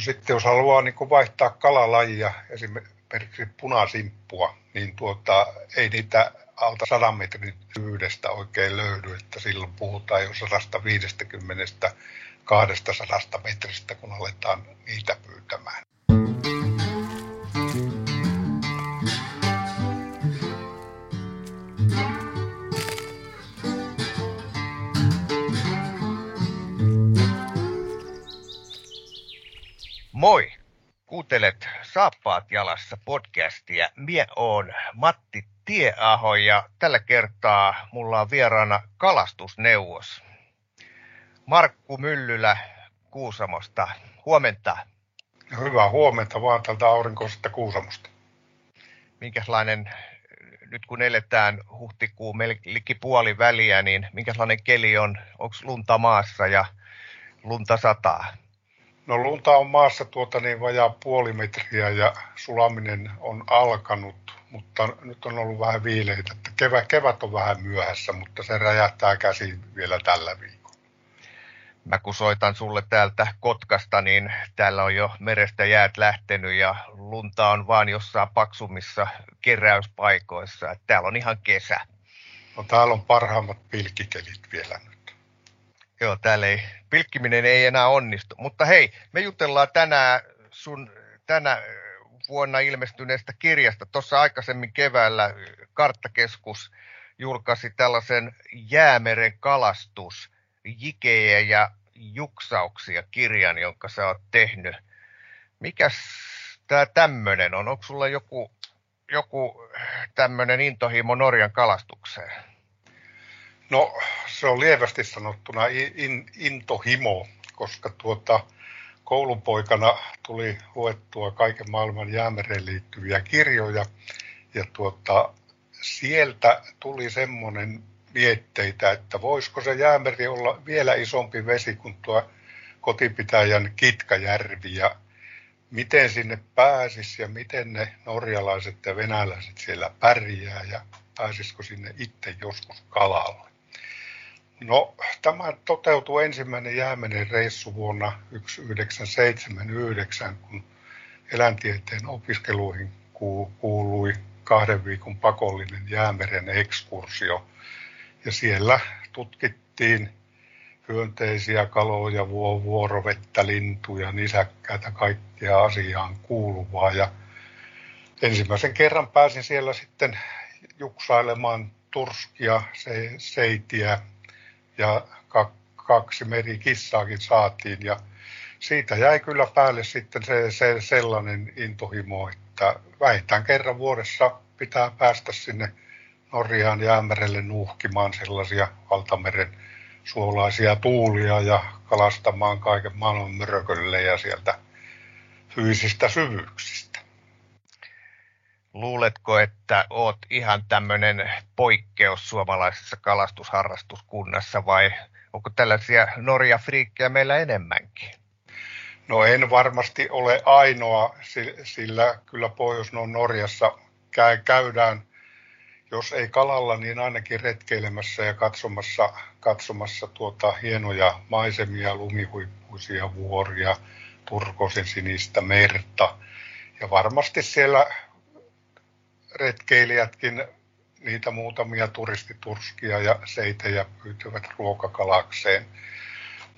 No sitten jos haluaa niin vaihtaa kalalajia, esimerkiksi punasimppua, niin tuota, ei niitä alta 100 metrin syvyydestä oikein löydy, että silloin puhutaan jo 150 200 metristä, kun aletaan niitä pyytämään. Moi! Kuuntelet Saappaat jalassa podcastia. Mie on Matti Tieaho ja tällä kertaa mulla on vieraana kalastusneuvos. Markku Myllylä Kuusamosta. Huomenta. Hyvää huomenta vaan tältä aurinkoisesta Kuusamosta. Minkälainen, nyt kun eletään huhtikuun melkein puoli väliä, niin minkälainen keli on? Onko lunta maassa ja lunta sataa? No lunta on maassa tuota niin vajaa puoli metriä ja sulaminen on alkanut, mutta nyt on ollut vähän viileitä. Että kevät, kevät on vähän myöhässä, mutta se räjähtää käsiin vielä tällä viikolla. Mä kun soitan sulle täältä Kotkasta, niin täällä on jo merestä jäät lähtenyt ja lunta on vaan jossain paksumissa keräyspaikoissa. Täällä on ihan kesä. No täällä on parhaimmat pilkkikelit vielä nyt. Joo, täällä ei, pilkkiminen ei enää onnistu. Mutta hei, me jutellaan tänään sun tänä vuonna ilmestyneestä kirjasta. Tuossa aikaisemmin keväällä karttakeskus julkaisi tällaisen jäämeren kalastus, jikejä ja juksauksia kirjan, jonka sä oot tehnyt. Mikäs tämä tämmöinen on? Onko sulla joku, joku tämmöinen intohimo Norjan kalastukseen? No se on lievästi sanottuna in, intohimo, koska tuota, koulunpoikana tuli luettua kaiken maailman jäämereen liittyviä kirjoja ja tuota, sieltä tuli semmoinen mietteitä, että voisiko se jäämeri olla vielä isompi vesi kuin tuo kotipitäjän Kitkajärvi ja miten sinne pääsisi ja miten ne norjalaiset ja venäläiset siellä pärjää ja pääsisikö sinne itse joskus kalalle. No, tämä toteutui ensimmäinen jäämenen reissu vuonna 1979, kun eläintieteen opiskeluihin kuului kahden viikon pakollinen jäämeren ekskursio. Ja siellä tutkittiin hyönteisiä, kaloja, vuorovettä, lintuja, nisäkkäitä, kaikkea asiaan kuuluvaa. Ja ensimmäisen kerran pääsin siellä sitten juksailemaan turskia, se, seitiä, ja kaksi merikissaakin saatiin ja siitä jäi kyllä päälle sitten se, se sellainen intohimo, että vähintään kerran vuodessa pitää päästä sinne Norjaan jäämerelle nuuhkimaan sellaisia valtameren suolaisia tuulia ja kalastamaan kaiken maailman mörkölle ja sieltä fyysistä syvyyksistä. Luuletko, että oot ihan tämmöinen poikkeus suomalaisessa kalastusharrastuskunnassa vai onko tällaisia Norja-friikkejä meillä enemmänkin? No en varmasti ole ainoa, sillä kyllä Pohjois-Norjassa käydään, jos ei kalalla, niin ainakin retkeilemässä ja katsomassa, katsomassa tuota hienoja maisemia, lumihuippuisia vuoria, turkosin sinistä merta. Ja varmasti siellä retkeilijätkin niitä muutamia turistiturskia ja seitejä pyytyvät ruokakalakseen.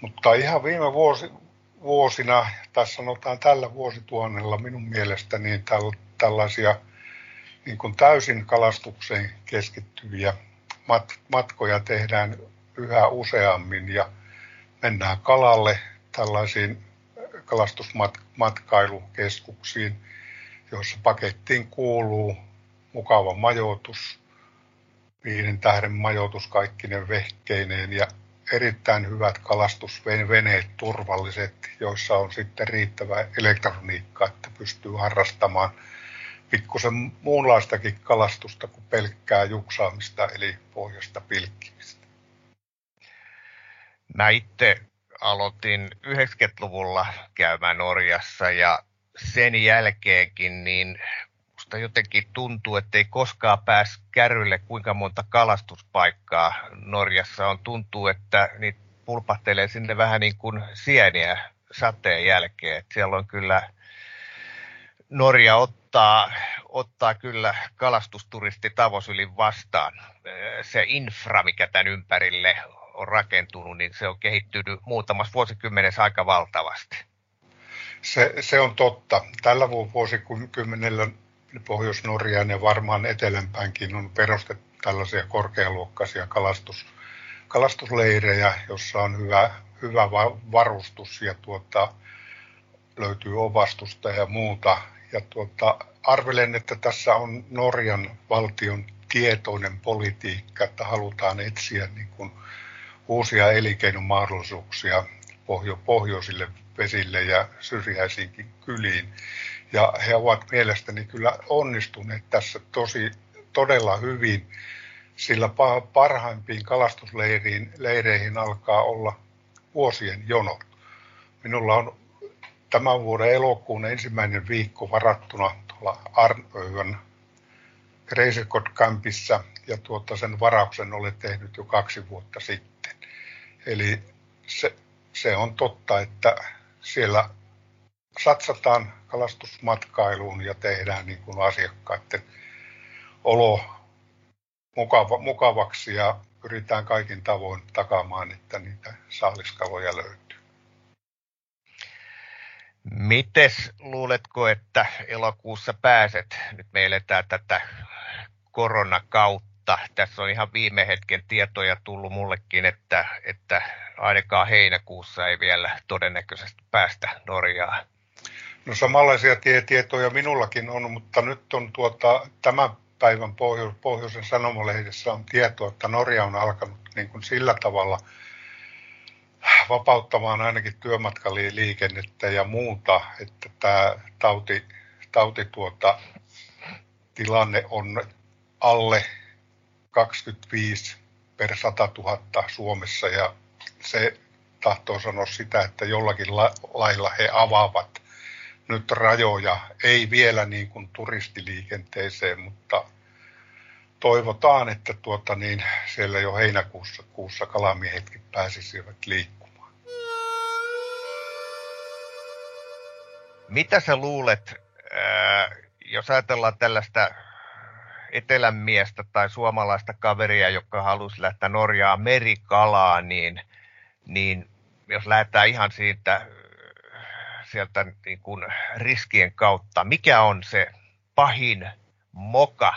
Mutta ihan viime vuosi, vuosina, tai sanotaan tällä vuosituhannella minun mielestä, niin täl, tällaisia niin kuin täysin kalastukseen keskittyviä mat, matkoja tehdään yhä useammin ja mennään kalalle tällaisiin kalastusmatkailukeskuksiin, joissa pakettiin kuuluu mukava majoitus, viiden tähden majoitus kaikkinen vehkeineen ja erittäin hyvät kalastusveneet, turvalliset, joissa on sitten riittävä elektroniikka, että pystyy harrastamaan pikkusen muunlaistakin kalastusta kuin pelkkää juksaamista eli pohjasta pilkkimistä. Mä itse aloitin 90-luvulla käymään Norjassa ja sen jälkeenkin niin musta jotenkin tuntuu, että ei koskaan pääs kärrylle, kuinka monta kalastuspaikkaa Norjassa on. Tuntuu, että niitä pulpahtelee sinne vähän niin kuin sieniä sateen jälkeen. Et siellä on kyllä, Norja ottaa, ottaa kyllä kalastusturisti Tavosylin vastaan. Se infra, mikä tämän ympärille on rakentunut, niin se on kehittynyt muutamassa vuosikymmenessä aika valtavasti. Se, se on totta. Tällä vuosikymmenellä Pohjois-Norjaan ja varmaan etelänpäinkin on perustettu tällaisia korkealuokkaisia kalastus, kalastusleirejä, jossa on hyvä, hyvä varustus ja tuota, löytyy opastusta ja muuta. Ja tuota, arvelen, että tässä on Norjan valtion tietoinen politiikka, että halutaan etsiä niin kuin uusia elinkeinomahdollisuuksia pohjo- pohjoisille vesille ja syrjäisiinkin kyliin. Ja he ovat mielestäni kyllä onnistuneet tässä tosi todella hyvin, sillä parhaimpiin kalastusleireihin alkaa olla vuosien jonot. Minulla on tämän vuoden elokuun ensimmäinen viikko varattuna tuolla Arnöön Reisekot Campissa ja tuota sen varauksen olen tehnyt jo kaksi vuotta sitten. Eli se, se on totta, että siellä satsataan kalastusmatkailuun ja tehdään niin kuin asiakkaiden olo mukava, mukavaksi ja pyritään kaikin tavoin takaamaan, että niitä saaliskaloja löytyy. Mites luuletko, että elokuussa pääset? Nyt me eletään tätä koronakautta. Tässä on ihan viime hetken tietoja tullut mullekin, että, että ainakaan heinäkuussa ei vielä todennäköisesti päästä Norjaan. No samanlaisia tietoja minullakin on, mutta nyt on tuota, tämän päivän Pohjo- Pohjoisen Sanomalehdessä on tietoa, että Norja on alkanut niin kuin sillä tavalla vapauttamaan ainakin työmatkaliikennettä ja muuta, että tämä tauti, tauti tuota, tilanne on alle 25 per 100 000 Suomessa ja se tahtoo sanoa sitä, että jollakin lailla he avaavat nyt rajoja, ei vielä niin kuin turistiliikenteeseen, mutta toivotaan, että tuota niin, siellä jo heinäkuussa kuussa kalamiehetkin pääsisivät liikkumaan. Mitä sä luulet, äh, jos ajatellaan tällaista etelän miestä tai suomalaista kaveria, joka halusi lähteä Norjaan merikalaan, niin, niin jos lähdetään ihan siitä sieltä niin kuin riskien kautta, mikä on se pahin moka,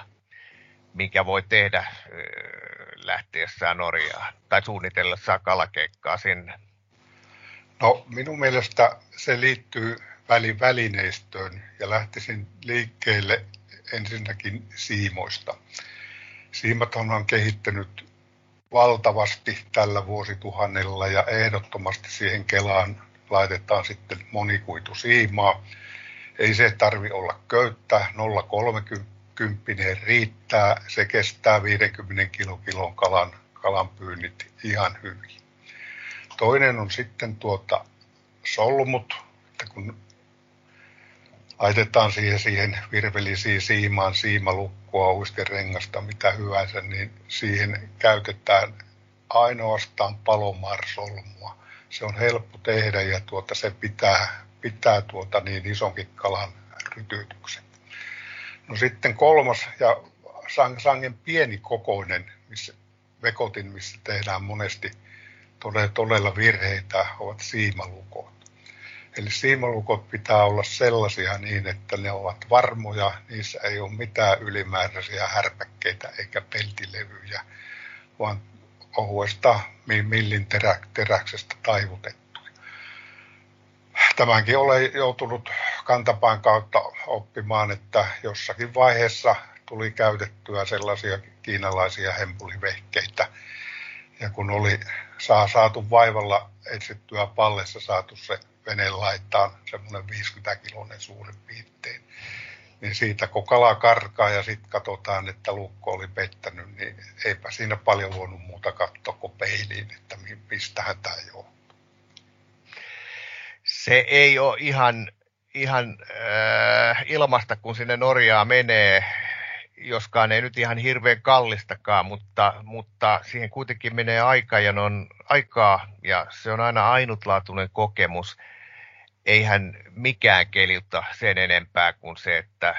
mikä voi tehdä lähtiessään Norjaan tai suunnitellessaan kalakeikkaa sinne? No minun mielestä se liittyy välivälineistöön ja lähtisin liikkeelle ensinnäkin siimoista. Siimat on kehittynyt valtavasti tällä vuosituhannella ja ehdottomasti siihen Kelaan laitetaan sitten monikuitusiimaa. Ei se tarvi olla köyttä, 0,30 riittää, se kestää 50 kilon kalan, kalan pyynnit ihan hyvin. Toinen on sitten tuota solmut, että kun laitetaan siihen, siihen virvelisiin siimaan, siimalukkoa, uiskerengasta, mitä hyvänsä, niin siihen käytetään ainoastaan palomarsolmua se on helppo tehdä ja tuota, se pitää, pitää tuota niin isonkin kalan rytytyksen. No sitten kolmas ja sangen pieni kokoinen, missä vekotin, missä tehdään monesti todella, todella virheitä, ovat siimalukot. Eli siimalukot pitää olla sellaisia niin, että ne ovat varmoja, niissä ei ole mitään ylimääräisiä härpäkkeitä eikä peltilevyjä, vaan ohuesta millin terä, teräksestä taivutettu. Tämänkin olen joutunut kantapään kautta oppimaan, että jossakin vaiheessa tuli käytettyä sellaisia kiinalaisia hempulivehkeitä. Ja kun oli saa saatu vaivalla etsittyä pallessa saatu se vene laittaa semmoinen 50 kilonen suurin piirtein, niin siitä kun kala karkaa ja sitten katsotaan, että lukko oli pettänyt, niin eipä siinä paljon voinut muuta katsoa kuin peiliin, että mistähän tämä johtuu. Se ei ole ihan, ihan äh, ilmasta, kun sinne Norjaa menee, joskaan ei nyt ihan hirveän kallistakaan, mutta, mutta siihen kuitenkin menee aika ja on aikaa ja se on aina ainutlaatuinen kokemus. Eihän mikään keliuta sen enempää kuin se, että,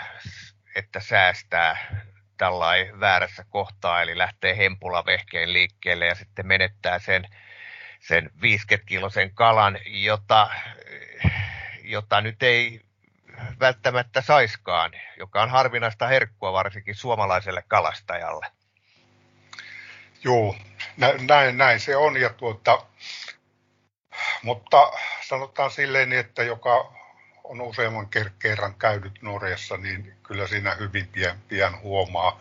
että säästää tällainen väärässä kohtaa, eli lähtee hempula vehkeen liikkeelle ja sitten menettää sen, sen 50-kilosen kalan, jota, jota nyt ei välttämättä saiskaan, joka on harvinaista herkkua varsinkin suomalaiselle kalastajalle. Joo, näin, näin se on. Ja tuota, mutta sanotaan silleen, että joka on useamman kerran käynyt Norjassa, niin kyllä siinä hyvin pian, pian huomaa,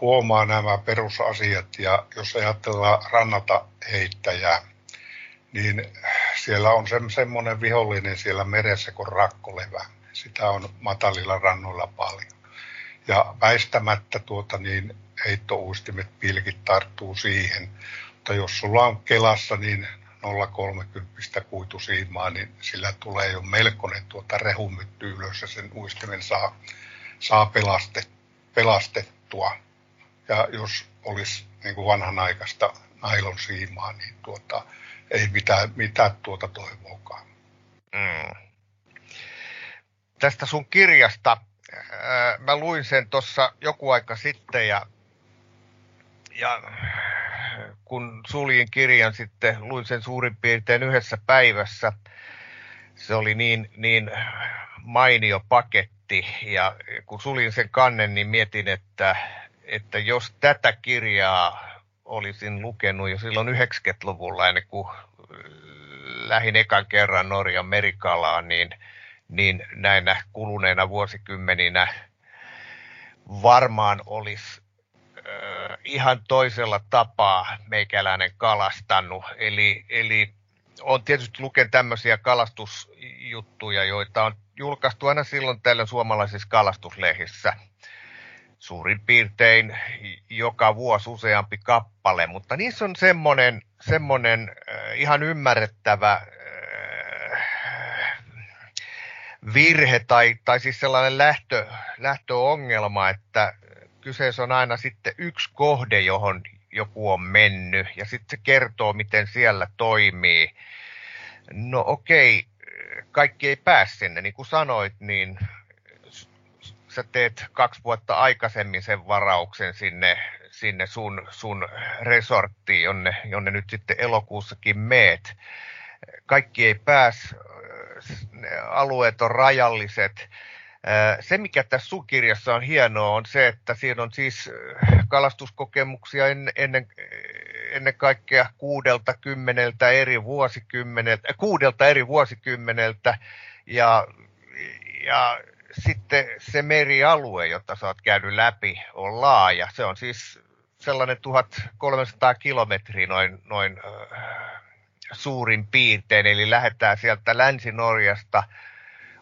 huomaa nämä perusasiat. Ja jos ajatellaan rannata heittäjää, niin siellä on se, semmoinen vihollinen siellä meressä kuin rakkolevä. Sitä on matalilla rannoilla paljon. Ja väistämättä tuota, niin heittouistimet pilkit tarttuu siihen. Mutta jos sulla on kelassa niin 0,30 kuitusiimaa, niin sillä tulee jo melkoinen tuota rehumytty ylös ja sen uistimen saa, saa pelaste, pelastettua. Ja jos olisi niin kuin vanhanaikaista nailon siimaa, niin tuota, ei mitään, mitään tuota toivoakaan. Mm. Tästä sun kirjasta, mä luin sen tuossa joku aika sitten ja, ja kun suljin kirjan sitten, luin sen suurin piirtein yhdessä päivässä. Se oli niin, niin mainio paketti ja kun suljin sen kannen, niin mietin, että, että jos tätä kirjaa olisin lukenut jo silloin 90-luvulla ennen kuin lähin ekan kerran Norjan merikalaan, niin, niin näinä kuluneina vuosikymmeninä varmaan olisi ihan toisella tapaa meikäläinen kalastanut. Eli, eli on tietysti luken tämmöisiä kalastusjuttuja, joita on julkaistu aina silloin tällöin suomalaisissa kalastuslehdissä. Suurin piirtein joka vuosi useampi kappale, mutta niissä on semmoinen, semmoinen ihan ymmärrettävä virhe tai, tai siis sellainen lähtö, lähtöongelma, että kyseessä on aina sitten yksi kohde, johon joku on mennyt, ja sitten se kertoo, miten siellä toimii. No okei, kaikki ei pääse sinne. Niin kuin sanoit, niin sä teet kaksi vuotta aikaisemmin sen varauksen sinne, sinne sun, sun resorttiin, jonne, jonne nyt sitten elokuussakin meet. Kaikki ei pääs, alueet on rajalliset se, mikä tässä sun kirjassa on hienoa, on se, että siinä on siis kalastuskokemuksia ennen, ennen kaikkea kuudelta kymmeneltä eri vuosikymmeneltä, kuudelta eri vuosikymmeneltä ja, ja sitten se merialue, jota sä oot käynyt läpi, on laaja. Se on siis sellainen 1300 kilometriä noin, noin äh, suurin piirtein, eli lähdetään sieltä Länsi-Norjasta –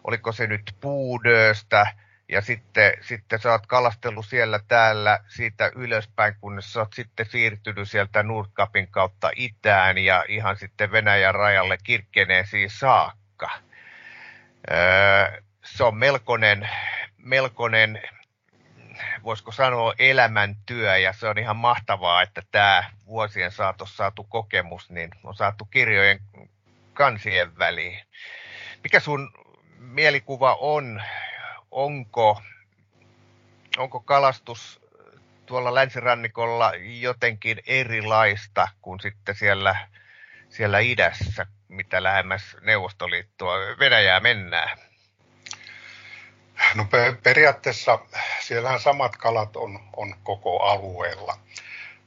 oliko se nyt Puudööstä, ja sitten, sitten sä oot kalastellut siellä täällä siitä ylöspäin, kunnes sä oot sitten siirtynyt sieltä Nordkapin kautta itään ja ihan sitten Venäjän rajalle Kirkkeneesiin saakka. Öö, se on melkoinen, melkoinen, voisiko sanoa elämäntyö ja se on ihan mahtavaa, että tämä vuosien saatossa saatu kokemus niin on saatu kirjojen kansien väliin. Mikä sun mielikuva on, onko, onko kalastus tuolla länsirannikolla jotenkin erilaista kuin sitten siellä, siellä idässä, mitä lähemmäs Neuvostoliittoa Venäjää mennään? No periaatteessa siellähän samat kalat on, on koko alueella.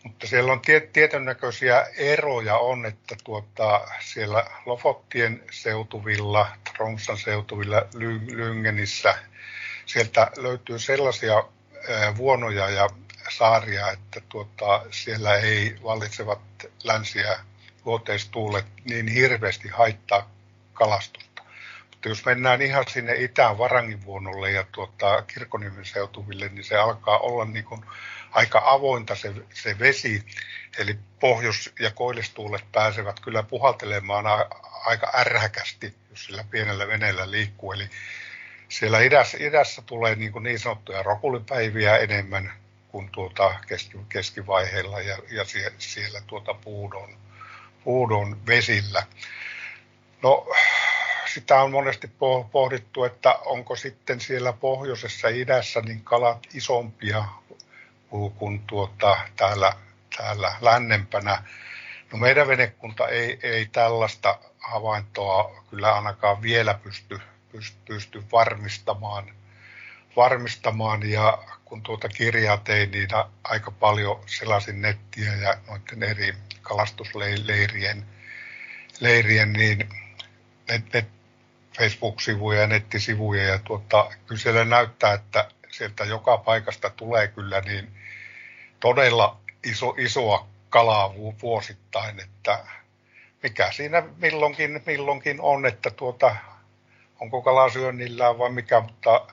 Mutta siellä on tietyn näköisiä eroja on, että tuota, siellä Lofottien seutuvilla, Tromsan seutuvilla, Lyngenissä, sieltä löytyy sellaisia vuonoja ja saaria, että tuota, siellä ei vallitsevat länsiä luoteistuulet niin hirveästi haittaa kalastusta. Mutta jos mennään ihan sinne itään Varangivuonolle ja tuota, Kirkoniemen seutuville, niin se alkaa olla niin kuin aika avointa se, se vesi, eli pohjois- ja koillistuulet pääsevät kyllä puhaltelemaan a, aika ärhäkästi, jos sillä pienellä veneellä liikkuu. Eli siellä idässä, idässä tulee niin, kuin niin sanottuja rokulipäiviä enemmän kuin tuota keski, keskivaiheilla ja, ja siellä, siellä tuota puudon, puudon vesillä. No sitä on monesti pohdittu, että onko sitten siellä pohjoisessa idässä niin kalat isompia kuin tuota, täällä, täällä lännempänä. No meidän venekunta ei, ei tällaista havaintoa kyllä ainakaan vielä pysty, pysty, pysty varmistamaan, varmistamaan. Ja kun tuota kirjaa tein, niin aika paljon selasin nettiä ja noiden eri kalastusleirien leirien, niin net, net, Facebook-sivuja ja nettisivuja. Ja tuota, kyllä siellä näyttää, että sieltä joka paikasta tulee kyllä niin todella iso, isoa kalaa vuosittain, että mikä siinä milloinkin, milloinkin on, että tuota, onko kala syönnillään vai mikä, mutta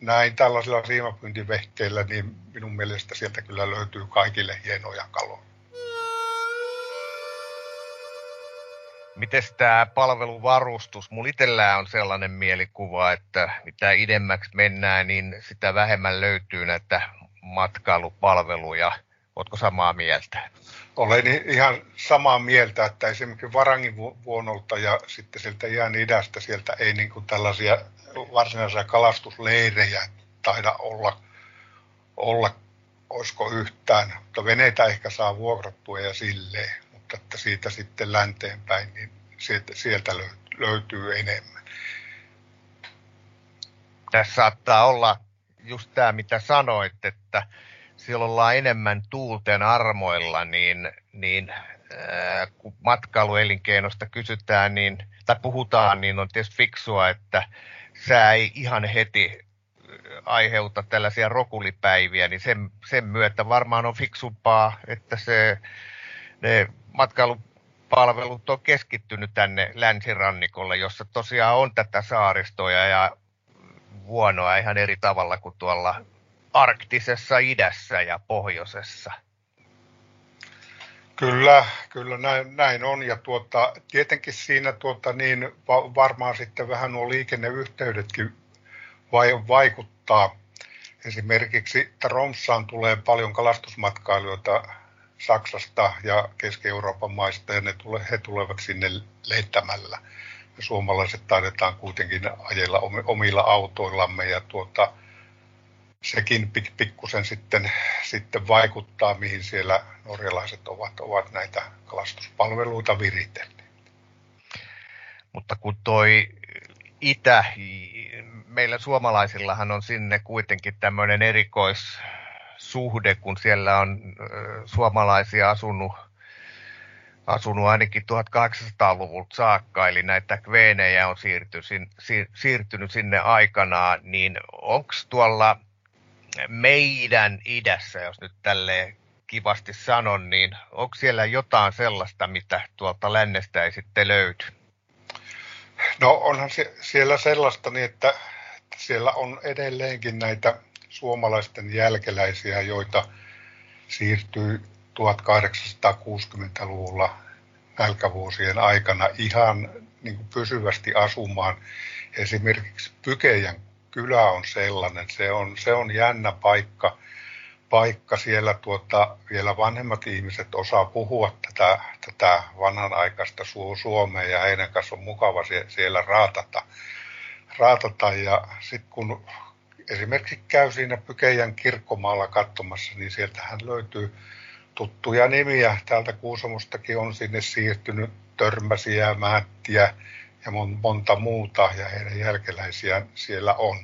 näin tällaisilla siimapyyntivehkeillä, niin minun mielestä sieltä kyllä löytyy kaikille hienoja kaloja. Miten tämä palveluvarustus? Mulla itsellään on sellainen mielikuva, että mitä idemmäksi mennään, niin sitä vähemmän löytyy näitä matkailupalveluja. Oletko samaa mieltä? Olen ihan samaa mieltä, että esimerkiksi Varangin vuonolta ja sitten sieltä ihan idästä, sieltä ei niin kuin tällaisia varsinaisia kalastusleirejä taida olla, olla olisiko yhtään, mutta veneitä ehkä saa vuokrattua ja silleen, mutta että siitä sitten länteenpäin, niin sieltä, sieltä löytyy enemmän. Tässä saattaa olla just tämä, mitä sanoit, että siellä ollaan enemmän tuulten armoilla, niin, niin äh, kun matkailuelinkeinosta kysytään niin, tai puhutaan, niin on tietysti fiksua, että sää ei ihan heti aiheuta tällaisia rokulipäiviä, niin sen, sen myötä varmaan on fiksumpaa, että se, ne matkailupalvelut on keskittynyt tänne länsirannikolle, jossa tosiaan on tätä saaristoja ja vuonoa ihan eri tavalla kuin tuolla arktisessa idässä ja pohjoisessa. Kyllä, kyllä näin, näin on. Ja tuota, tietenkin siinä tuota, niin va, varmaan sitten vähän nuo liikenneyhteydetkin vai, vaikuttaa. Esimerkiksi Tromsaan tulee paljon kalastusmatkailijoita Saksasta ja Keski-Euroopan maista ja ne tule, he tulevat sinne leittämällä. Suomalaiset taidetaan kuitenkin ajella omilla autoillamme ja tuota, sekin pik, pikkusen sitten, sitten vaikuttaa, mihin siellä norjalaiset ovat, ovat näitä kalastuspalveluita viritelleet. Mutta kun toi itä, meillä suomalaisillahan on sinne kuitenkin tämmöinen erikoissuhde, kun siellä on suomalaisia asunut asunut ainakin 1800-luvulta saakka, eli näitä kveenejä on siirty, siirtynyt sinne aikanaan, niin onko tuolla meidän idässä, jos nyt tälleen kivasti sanon, niin onko siellä jotain sellaista, mitä tuolta lännestä ei sitten löydy? No onhan se, siellä sellaista, niin että siellä on edelleenkin näitä suomalaisten jälkeläisiä, joita siirtyy 1860-luvulla nälkävuosien aikana ihan niin kuin pysyvästi asumaan esimerkiksi Pykejan kylä on sellainen. Se on, se on jännä paikka. paikka. Siellä tuota, vielä vanhemmat ihmiset osaa puhua tätä, tätä vanhanaikaista Suomea ja heidän kanssa on mukava siellä raatata. raatata. Ja sitten kun esimerkiksi käy siinä Pykeijän kirkkomaalla katsomassa, niin sieltähän löytyy tuttuja nimiä. Täältä Kuusamostakin on sinne siirtynyt Törmäsiä, Määttiä, ja monta muuta ja heidän jälkeläisiään siellä on.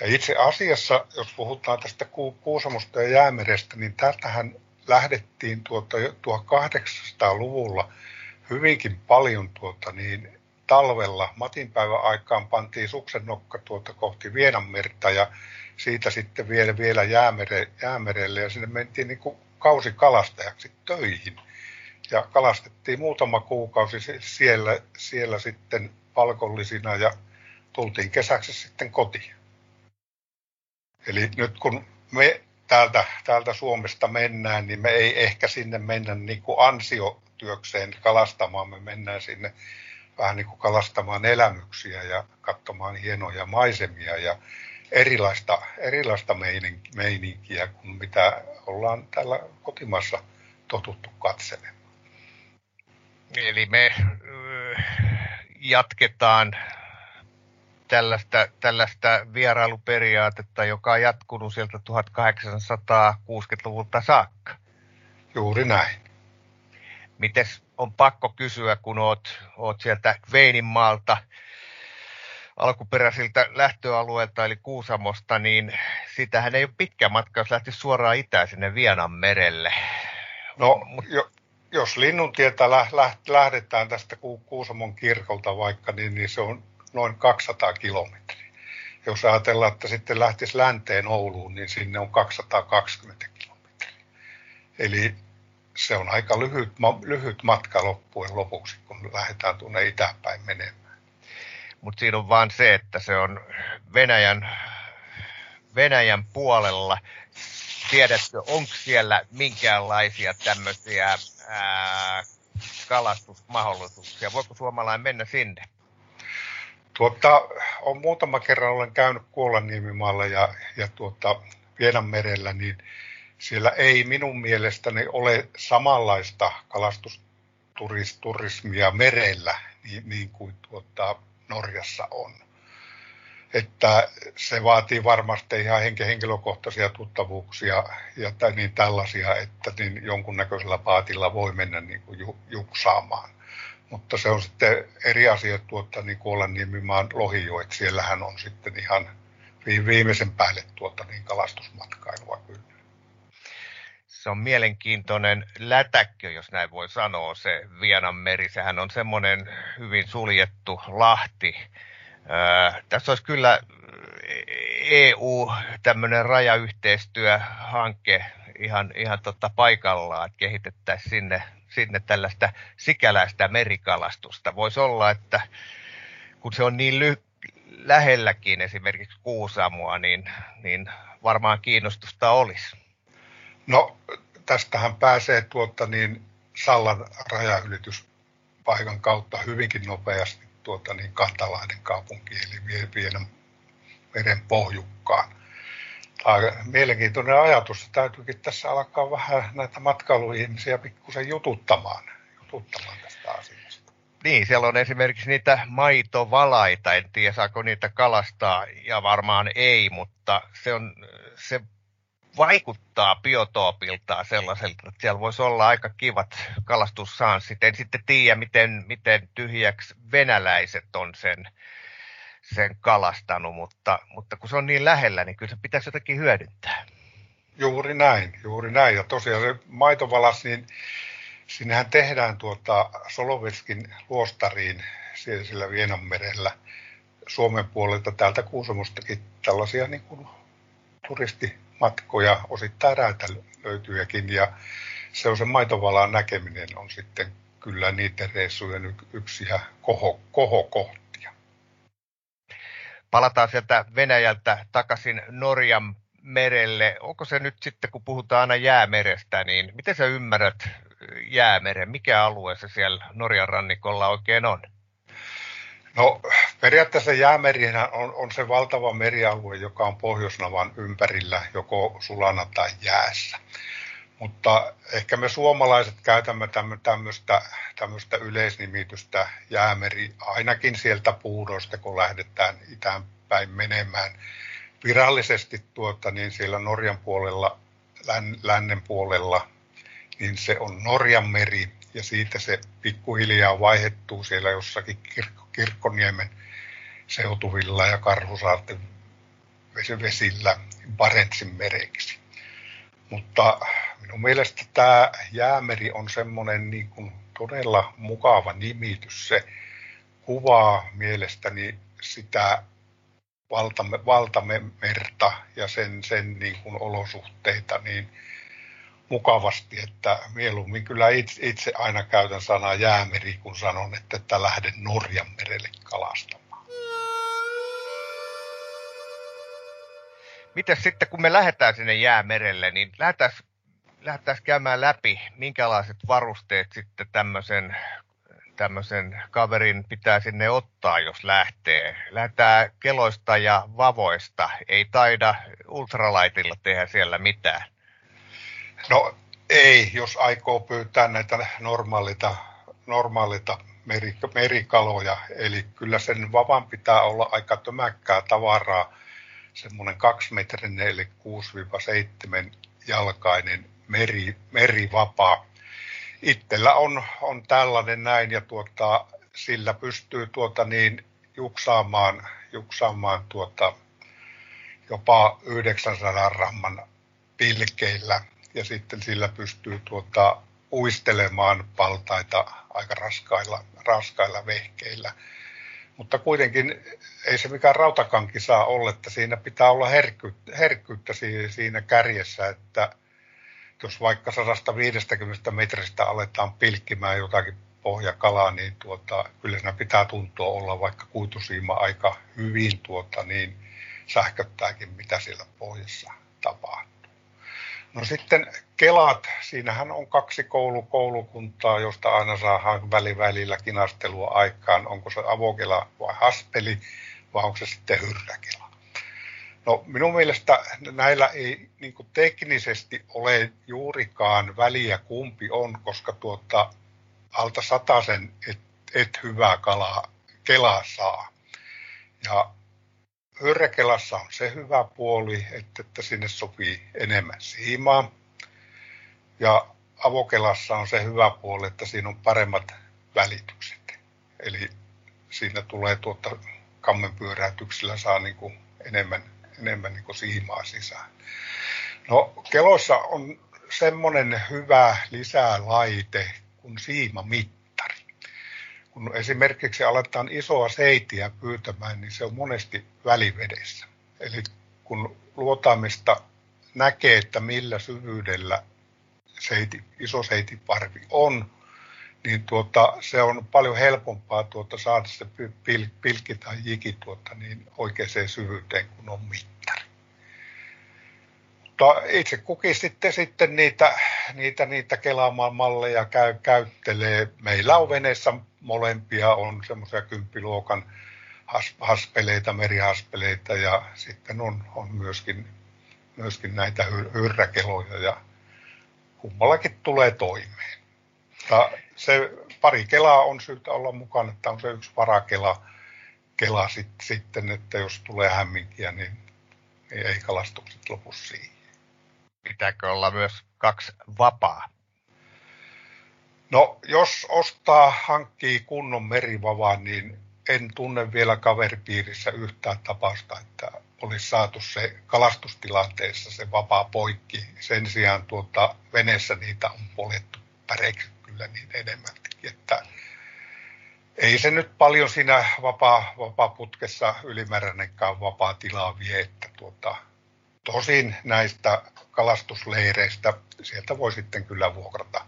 Ja itse asiassa, jos puhutaan tästä Kuusamosta ja Jäämerestä, niin täältähän lähdettiin tuota 1800-luvulla hyvinkin paljon tuota niin, talvella Matinpäivän aikaan pantiin suksennokka tuota kohti Vienanmerta ja siitä sitten vielä, vielä jäämere, jäämerelle ja sinne mentiin niin kuin kausikalastajaksi töihin ja kalastettiin muutama kuukausi siellä, siellä sitten palkollisina ja tultiin kesäksi sitten kotiin. Eli nyt kun me täältä, täältä Suomesta mennään, niin me ei ehkä sinne mennä niin kuin ansiotyökseen kalastamaan, me mennään sinne vähän niin kuin kalastamaan elämyksiä ja katsomaan hienoja maisemia ja erilaista, erilaista meininkiä kuin mitä ollaan täällä kotimassa totuttu katselemaan. Eli me jatketaan tällaista, tällaista vierailuperiaatetta, joka on jatkunut sieltä 1860-luvulta saakka. Juuri näin. Mites on pakko kysyä, kun oot, oot sieltä Veininmaalta alkuperäisiltä lähtöalueilta, eli Kuusamosta, niin sitähän ei ole pitkä matka, jos lähtisi suoraan itään sinne Vienan merelle. No, jo, jos Linnuntietä lähdetään tästä Kuusamon kirkolta vaikka, niin, niin se on noin 200 kilometriä. Jos ajatellaan, että sitten lähtisi länteen Ouluun, niin sinne on 220 kilometriä. Eli se on aika lyhyt, lyhyt matka loppujen lopuksi, kun lähdetään tuonne itäpäin menemään. Mutta siinä on vaan se, että se on Venäjän, Venäjän puolella. Tiedätkö, onko siellä minkäänlaisia tämmöisiä kalastusmahdollisuuksia? Voiko suomalainen mennä sinne? Tuota, on muutama kerran olen käynyt Kuolanniemimaalla ja, ja tuota, Vienanmerellä, niin siellä ei minun mielestäni ole samanlaista kalastusturismia merellä niin, niin kuin tuota, Norjassa on. Että se vaatii varmasti ihan henkilökohtaisia tuttavuuksia ja niin tällaisia, että niin jonkunnäköisellä paatilla voi mennä niin kuin juksaamaan. Mutta se on sitten eri asia tuota, niin Kuolanniemimaan lohijoet. Siellähän on sitten ihan viimeisen päälle tuota, niin kalastusmatkailua kyllä se on mielenkiintoinen lätäkkö, jos näin voi sanoa, se meri. Sehän on semmoinen hyvin suljettu lahti. Ää, tässä olisi kyllä EU, tämmöinen rajayhteistyöhanke ihan, ihan tota paikallaan, että kehitettäisiin sinne, sinne tällaista sikäläistä merikalastusta. Voisi olla, että kun se on niin ly- lähelläkin esimerkiksi Kuusamoa, niin, niin varmaan kiinnostusta olisi. No, tästähän pääsee tuota niin Sallan rajanylityspaikan kautta hyvinkin nopeasti tuota niin Kantalahden kaupunki, eli Vienan meren pohjukkaan. Tämä mielenkiintoinen ajatus. Täytyykin tässä alkaa vähän näitä matkailuihmisiä pikkusen jututtamaan, jututtamaan tästä asiasta. Niin, siellä on esimerkiksi niitä maitovalaita, en tiedä saako niitä kalastaa, ja varmaan ei, mutta se, on, se vaikuttaa biotoopiltaan sellaiselta, että siellä voisi olla aika kivat kalastussanssit. En sitten tiedä, miten, miten tyhjäksi venäläiset on sen, sen kalastanut, mutta, mutta kun se on niin lähellä, niin kyllä se pitäisi jotenkin hyödyntää. Juuri näin, juuri näin. Ja tosiaan se maitovalas, niin sinnehän tehdään tuota Solovetskin luostariin siellä sillä Vienanmerellä Suomen puolelta täältä Kuusamostakin tällaisia niin kuin turisti matkoja, osittain räätälöityjäkin ja se on se maitovalaan näkeminen on sitten kyllä niiden reissujen yksi ihan koho, kohokohtia. Palataan sieltä Venäjältä takaisin Norjan merelle. Onko se nyt sitten, kun puhutaan aina jäämerestä, niin miten sä ymmärrät jäämeren? Mikä alue se siellä Norjan rannikolla oikein on? No periaatteessa jäämerihän on, on se valtava merialue, joka on Pohjoisnavan ympärillä joko sulana tai jäässä. Mutta ehkä me suomalaiset käytämme tämmöistä, tämmöistä yleisnimitystä jäämeri ainakin sieltä puudoista, kun lähdetään itään päin menemään. Virallisesti tuota, niin siellä Norjan puolella, län, lännen puolella, niin se on Norjan meri ja siitä se pikkuhiljaa vaihettuu siellä jossakin kirkko, Kirkkoniemen seutuvilla ja Karhusaarten vesillä Barentsin mereksi. Mutta minun mielestä tämä jäämeri on semmoinen niin kuin todella mukava nimitys. Se kuvaa mielestäni sitä valtamme merta ja sen, sen niin kuin olosuhteita niin mukavasti, että mieluummin kyllä itse, aina käytän sanaa jäämeri, kun sanon, että, että lähden Norjan merelle kalastamaan. Miten sitten, kun me lähdetään sinne jäämerelle, niin lähdetään, käymään läpi, minkälaiset varusteet sitten tämmöisen tämmöisen kaverin pitää sinne ottaa, jos lähtee. Lähdetään keloista ja vavoista. Ei taida ultralaitilla tehdä siellä mitään. No ei, jos aikoo pyytää näitä normaalita, normaalita meri, merikaloja. Eli kyllä sen vavan pitää olla aika tömäkkää tavaraa, semmoinen kaksimetrinen eli 6-7 jalkainen meri, merivapaa. Itsellä on, on tällainen näin ja tuota, sillä pystyy tuota niin juksaamaan, juksaamaan tuota, jopa 900 ramman pilkeillä ja sitten sillä pystyy tuota, uistelemaan paltaita aika raskailla, raskailla vehkeillä. Mutta kuitenkin ei se mikään rautakanki saa olla, että siinä pitää olla herkkyyttä, herkkyyttä siinä kärjessä, että jos vaikka 150 metristä aletaan pilkkimään jotakin pohjakalaa, niin tuota, kyllä siinä pitää tuntua olla vaikka kuitusiima aika hyvin tuota, niin sähköttääkin, mitä siellä pohjassa tapahtuu. No sitten Kelat, siinähän on kaksi koulu, koulukuntaa, josta aina saadaan välivälillä kinastelua aikaan. Onko se avokela vai haspeli vai onko se sitten hyrräkela? No minun mielestä näillä ei niin teknisesti ole juurikaan väliä kumpi on, koska tuota, alta sataisen et, et hyvää kalaa kelaa saa. Ja Hyrrekelassa on se hyvä puoli, että, että sinne sopii enemmän siimaa. Ja avokelassa on se hyvä puoli, että siinä on paremmat välitykset. Eli siinä tulee tuota kammen pyöräytyksillä saa niin kuin enemmän, enemmän niin kuin siimaa sisään. No keloissa on semmoinen hyvä lisälaite kuin siimamitta kun esimerkiksi aletaan isoa seitiä pyytämään, niin se on monesti välivedessä. Eli kun luotaamista näkee, että millä syvyydellä seiti, iso seitiparvi on, niin tuota, se on paljon helpompaa tuota, saada se pil, pilkki tai jiki tuota, niin oikeaan syvyyteen, kun on mittari. Mutta itse kukin sitten, sitten niitä, niitä, niitä kelaamaan malleja käy, käyttelee. Meillä on veneessä molempia on semmoisia kymppiluokan haspeleita, merihaspeleita ja sitten on, on myöskin, myöskin näitä hyrräkeloja ja kummallakin tulee toimeen. Ja se pari kelaa on syytä olla mukana, että on se yksi varakela kela sit, sitten, että jos tulee hämminkiä, niin ei kalastukset lopu siihen. Pitääkö olla myös kaksi vapaa? No, jos ostaa, hankkii kunnon merivavan, niin en tunne vielä kaveripiirissä yhtään tapausta, että olisi saatu se kalastustilanteessa se vapaa poikki. Sen sijaan tuota, veneessä niitä on poljettu päreiksi kyllä niin enemmältikin, että ei se nyt paljon siinä vapaa, vapaa-putkessa ylimääräinenkaan vapaa tilaa vie, että tuota, tosin näistä kalastusleireistä sieltä voi sitten kyllä vuokrata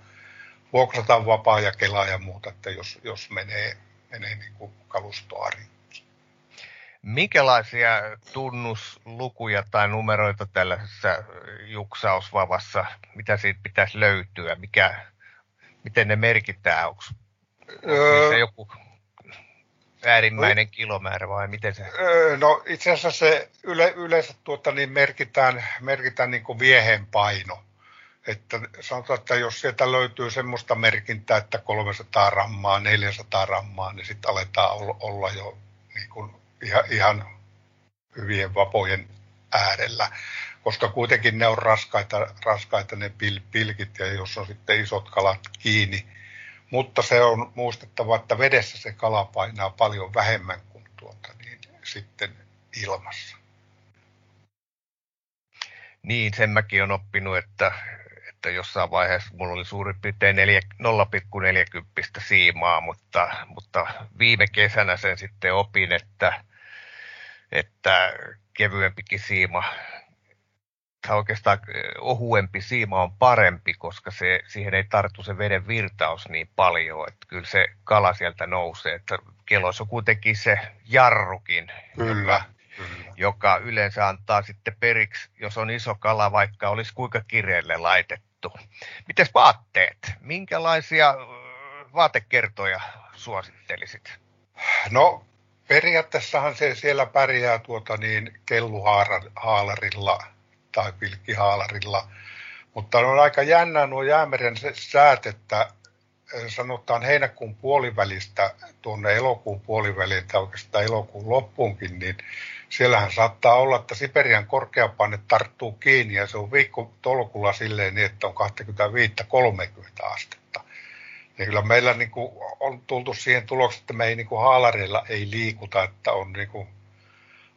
vuokrataan vapaa ja kelaa ja muuta, että jos, jos menee, menee niin kuin kalustoa rikki. Minkälaisia tunnuslukuja tai numeroita tällaisessa juksausvavassa, mitä siitä pitäisi löytyä, mikä, miten ne merkitään, onko, öö, se joku äärimmäinen no, kilomäärä vai miten se? Öö, no itse asiassa se yle, yleensä tuota, niin merkitään, merkitään niin kuin viehen paino että sanotaan, että jos sieltä löytyy semmoista merkintää, että 300 rammaa, 400 rammaa, niin sitten aletaan olla jo niin kuin ihan, ihan hyvien vapojen äärellä, koska kuitenkin ne on raskaita, raskaita ne pil, pilkit ja jos on sitten isot kalat kiinni. Mutta se on muistettava, että vedessä se kala painaa paljon vähemmän kuin tuota, niin sitten ilmassa. Niin, sen mäkin on oppinut, että että jossain vaiheessa mulla oli suurin piirtein 0,40 siimaa, mutta, mutta viime kesänä sen sitten opin, että, että kevyempikin siima, tai oikeastaan ohuempi siima on parempi, koska se, siihen ei tarttu se veden virtaus niin paljon, että kyllä se kala sieltä nousee, että keloissa on kuitenkin se jarrukin, kyllä. Joka, Kyllä. joka yleensä antaa sitten periksi, jos on iso kala, vaikka olisi kuinka kireelle laitettu. Miten vaatteet? Minkälaisia vaatekertoja suosittelisit? No periaatteessahan se siellä pärjää tuota niin kelluhaalarilla tai pilkkihaalarilla, mutta on aika jännää nuo jäämeren säät, että, sanotaan heinäkuun puolivälistä tuonne elokuun puoliväliin tai oikeastaan elokuun loppuunkin, niin siellähän saattaa olla, että Siperian korkeapaine tarttuu kiinni ja se on viikko tolkulla silleen niin, että on 25-30 astetta. Ja kyllä meillä niin kuin on tultu siihen tulokseen, että me ei niin kuin haalareilla ei liikuta, että on niin kuin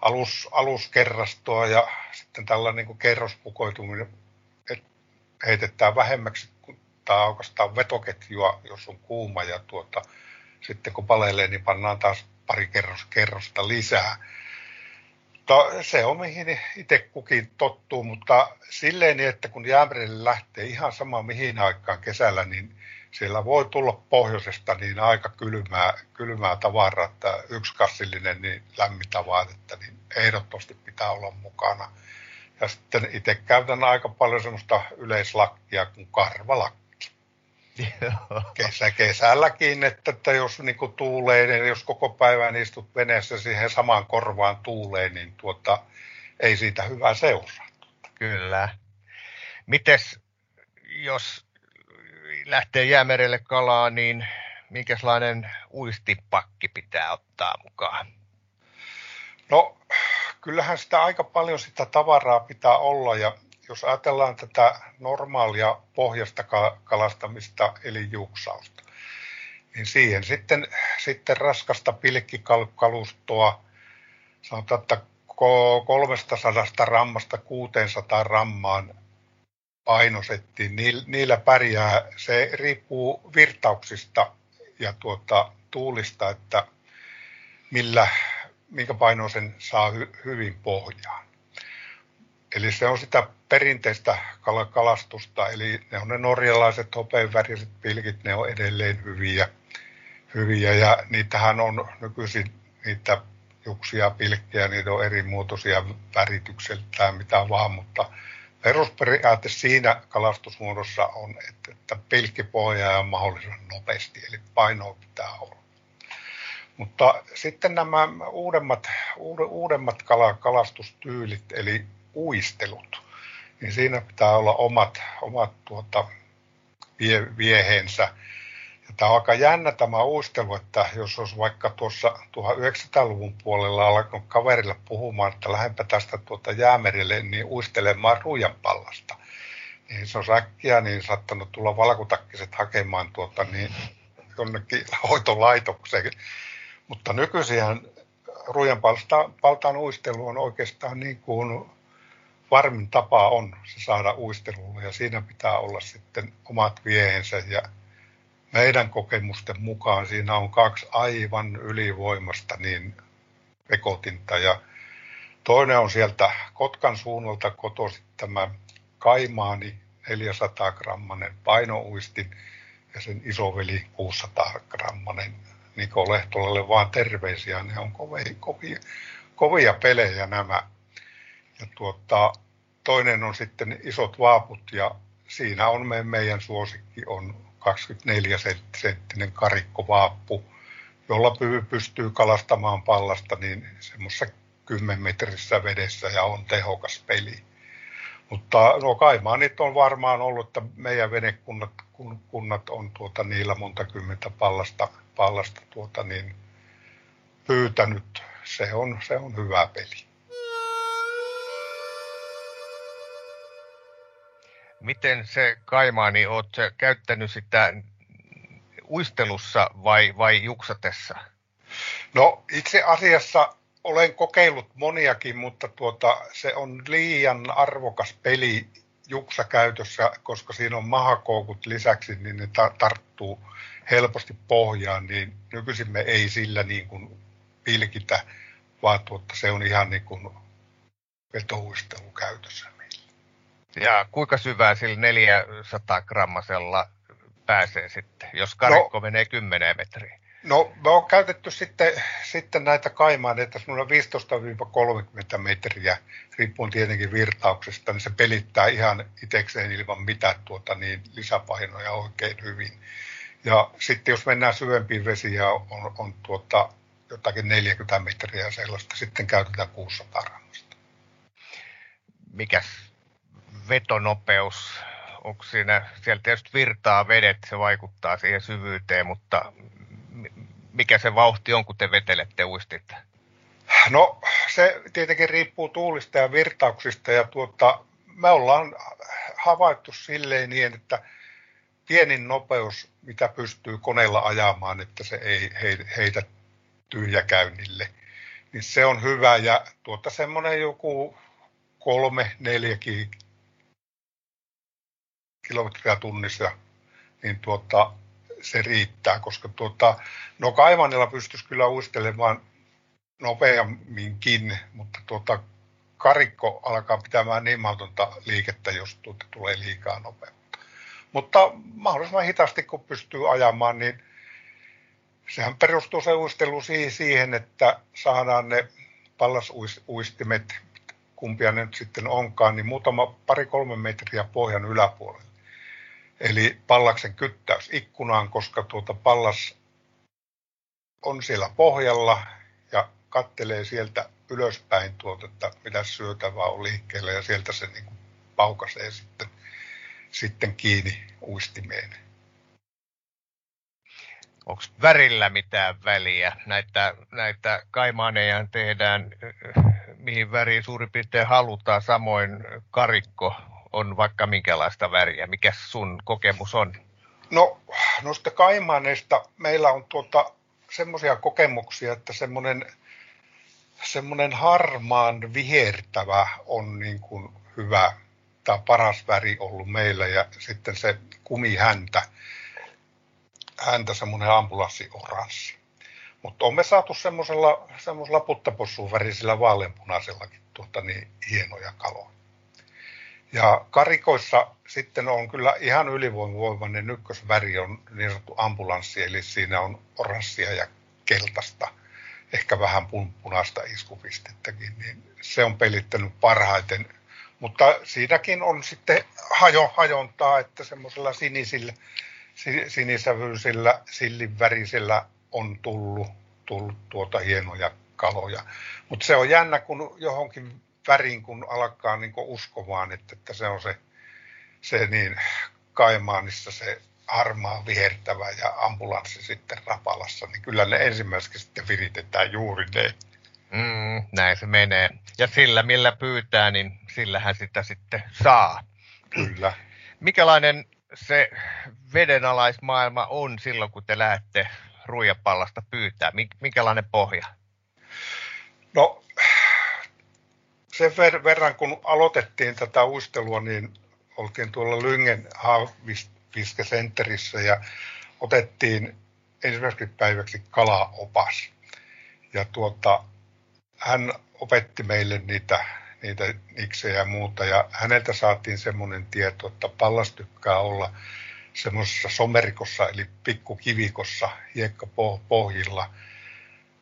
alus, aluskerrastoa ja sitten tällainen niin kerrospukoituminen heitetään vähemmäksi tai oikeastaan vetoketjua, jos on kuuma ja tuota, sitten kun palelee, niin pannaan taas pari kerros, kerrosta lisää. Mutta se on mihin itse kukin tottuu, mutta silleen, että kun jäämerelle lähtee ihan sama mihin aikaan kesällä, niin siellä voi tulla pohjoisesta niin aika kylmää, kylmää tavaraa, että yksi kassillinen niin lämmintä vaatetta, niin ehdottomasti pitää olla mukana. Ja sitten itse käytän aika paljon semmoista yleislakkia kuin karvalakki. Kesä, kesälläkin, että, että jos niin kuin tuulee, niin jos koko päivän istut veneessä siihen samaan korvaan tuuleen, niin tuota, ei siitä hyvää seuraa. Kyllä. Mites, jos lähtee jäämerelle kalaa, niin minkälainen uistipakki pitää ottaa mukaan? No, kyllähän sitä aika paljon sitä tavaraa pitää olla ja jos ajatellaan tätä normaalia pohjasta kalastamista eli juksausta, niin siihen sitten, sitten raskasta pilkkikalustoa, sanotaan, että 300 rammasta 600 rammaan painosettiin, niillä pärjää. Se riippuu virtauksista ja tuota, tuulista, että millä, minkä painoisen saa hy, hyvin pohjaan. Eli se on sitä perinteistä kalastusta, eli ne on ne norjalaiset hopeenväriset pilkit, ne on edelleen hyviä, hyviä ja niitähän on nykyisin niitä juksia, pilkkejä, niitä on eri muotoisia väritykseltään, mitä vaan, mutta perusperiaate siinä kalastusmuodossa on, että, että pilkki pohjaa mahdollisimman nopeasti, eli painoa pitää olla. Mutta sitten nämä uudemmat, uudemmat kalastustyylit, eli uistelut, niin siinä pitää olla omat, omat tuota, vie, viehensä. Ja tämä on aika jännä tämä uistelu, että jos olisi vaikka tuossa 1900-luvun puolella alkanut kaverille puhumaan, että lähempä tästä tuota jäämerille, niin uistelemaan ruijanpallasta. Niin se on äkkiä niin saattanut tulla valkotakkiset hakemaan tuota, niin jonnekin hoitolaitokseen. Mutta nykyisin ruijanpaltaan uistelu on oikeastaan niin kuin varmin tapa on se saada uistelulle ja siinä pitää olla sitten omat viehensä ja meidän kokemusten mukaan siinä on kaksi aivan ylivoimasta niin vekotinta ja toinen on sieltä Kotkan suunnalta kotoisin tämä Kaimaani 400 grammanen painouistin ja sen isoveli 600 grammanen Niko Lehtolalle vaan terveisiä, ne on kovia, kovia, kovia pelejä nämä. Ja tuota, toinen on sitten isot vaaput ja siinä on me, meidän suosikki on 24 senttinen karikkovaappu, jolla pystyy kalastamaan pallasta niin semmoisessa 10 metrissä vedessä ja on tehokas peli. Mutta no Kaimaanit on varmaan ollut, että meidän venekunnat kunnat on tuota, niillä monta kymmentä pallasta, pallasta tuota, niin pyytänyt. Se on, se on hyvä peli. Miten se Kaimaani, oot käyttänyt sitä uistelussa vai, vai juksatessa? No itse asiassa olen kokeillut moniakin, mutta tuota, se on liian arvokas peli juksakäytössä, koska siinä on mahakoukut lisäksi, niin ne tarttuu helposti pohjaan, niin nykyisin me ei sillä niin kuin pilkitä, vaan tuota, se on ihan niin kuin vetouistelu käytössä. Ja kuinka syvää sillä 400 grammasella pääsee sitten, jos karikko no, menee 10 metriä? No me on käytetty sitten, sitten näitä kaimaaneita semmoinen 15-30 metriä, riippuen tietenkin virtauksesta, niin se pelittää ihan itsekseen ilman mitään tuota, niin lisäpainoja oikein hyvin. Ja sitten jos mennään syvempiin vesiin ja on, on tuota, jotakin 40 metriä sellaista, sitten käytetään 600 rammasta. Mikäs vetonopeus onko siinä, siellä tietysti virtaa vedet, se vaikuttaa siihen syvyyteen, mutta mikä se vauhti on, kun te vetelette uistit? No se tietenkin riippuu tuulista ja virtauksista ja tuota, me ollaan havaittu silleen niin, että pienin nopeus, mitä pystyy koneella ajamaan, että se ei heitä tyhjäkäynnille, niin se on hyvä ja tuota semmoinen joku kolme, neljä kilometriä tunnissa, niin tuota, se riittää, koska tuota, no kaivannilla pystyisi kyllä uistelemaan nopeamminkin, mutta tuota, karikko alkaa pitämään niin mahdotonta liikettä, jos tuota tulee liikaa nopeutta. Mutta mahdollisimman hitaasti, kun pystyy ajamaan, niin sehän perustuu se uistelu siihen, että saadaan ne pallasuistimet, kumpia ne nyt sitten onkaan, niin muutama pari-kolme metriä pohjan yläpuolelle. Eli pallaksen kyttäys ikkunaan, koska tuota pallas on siellä pohjalla ja kattelee sieltä ylöspäin tuota, että mitä syötävää on liikkeellä ja sieltä se niin kuin paukasee sitten, sitten kiinni uistimeen. Onko värillä mitään väliä? Näitä, näitä kaimaaneja tehdään, mihin väriin suurin piirtein halutaan. Samoin karikko on vaikka minkälaista väriä. Mikä sun kokemus on? No noista kaimaaneista meillä on tuota, semmoisia kokemuksia, että semmoinen semmoinen harmaan vihertävä on niin kuin hyvä, tämä paras väri ollut meillä ja sitten se kumihäntä, häntä semmoinen ambulanssioranssi. Mutta on me saatu semmoisella, semmoisella puttapossuun värisellä vaaleanpunaisellakin tuota niin hienoja kaloja. Ja karikoissa sitten on kyllä ihan ylivoimainen ykkösväri on niin sanottu ambulanssi, eli siinä on oranssia ja keltaista – ehkä vähän punaista iskupistettäkin, niin se on pelittänyt parhaiten. Mutta siinäkin on sitten hajo, hajontaa, että semmoisella sinisillä, sinisävyisillä, sillinvärisellä on tullut, tullut tuota hienoja kaloja. Mutta se on jännä, kun johonkin väriin, kun alkaa niin uskomaan, että, että se on se, se niin Kaimaanissa se harmaa vihertävä ja ambulanssi sitten Rapalassa, niin kyllä ne ensimmäiseksi sitten viritetään juuri ne. Mm, näin se menee. Ja sillä, millä pyytää, niin sillähän sitä sitten saa. Kyllä. Mikälainen se vedenalaismaailma on silloin, kun te lähdette ruijapallasta pyytää? Minkälainen pohja? No, sen ver- verran kun aloitettiin tätä uistelua, niin oltiin tuolla Lyngen Fiskecenterissä ja otettiin ensimmäiseksi päiväksi kalaopas. Ja tuota, hän opetti meille niitä, niitä niksejä ja muuta ja häneltä saatiin semmoinen tieto, että pallas tykkää olla semmoisessa somerikossa eli pikkukivikossa hiekkapohjilla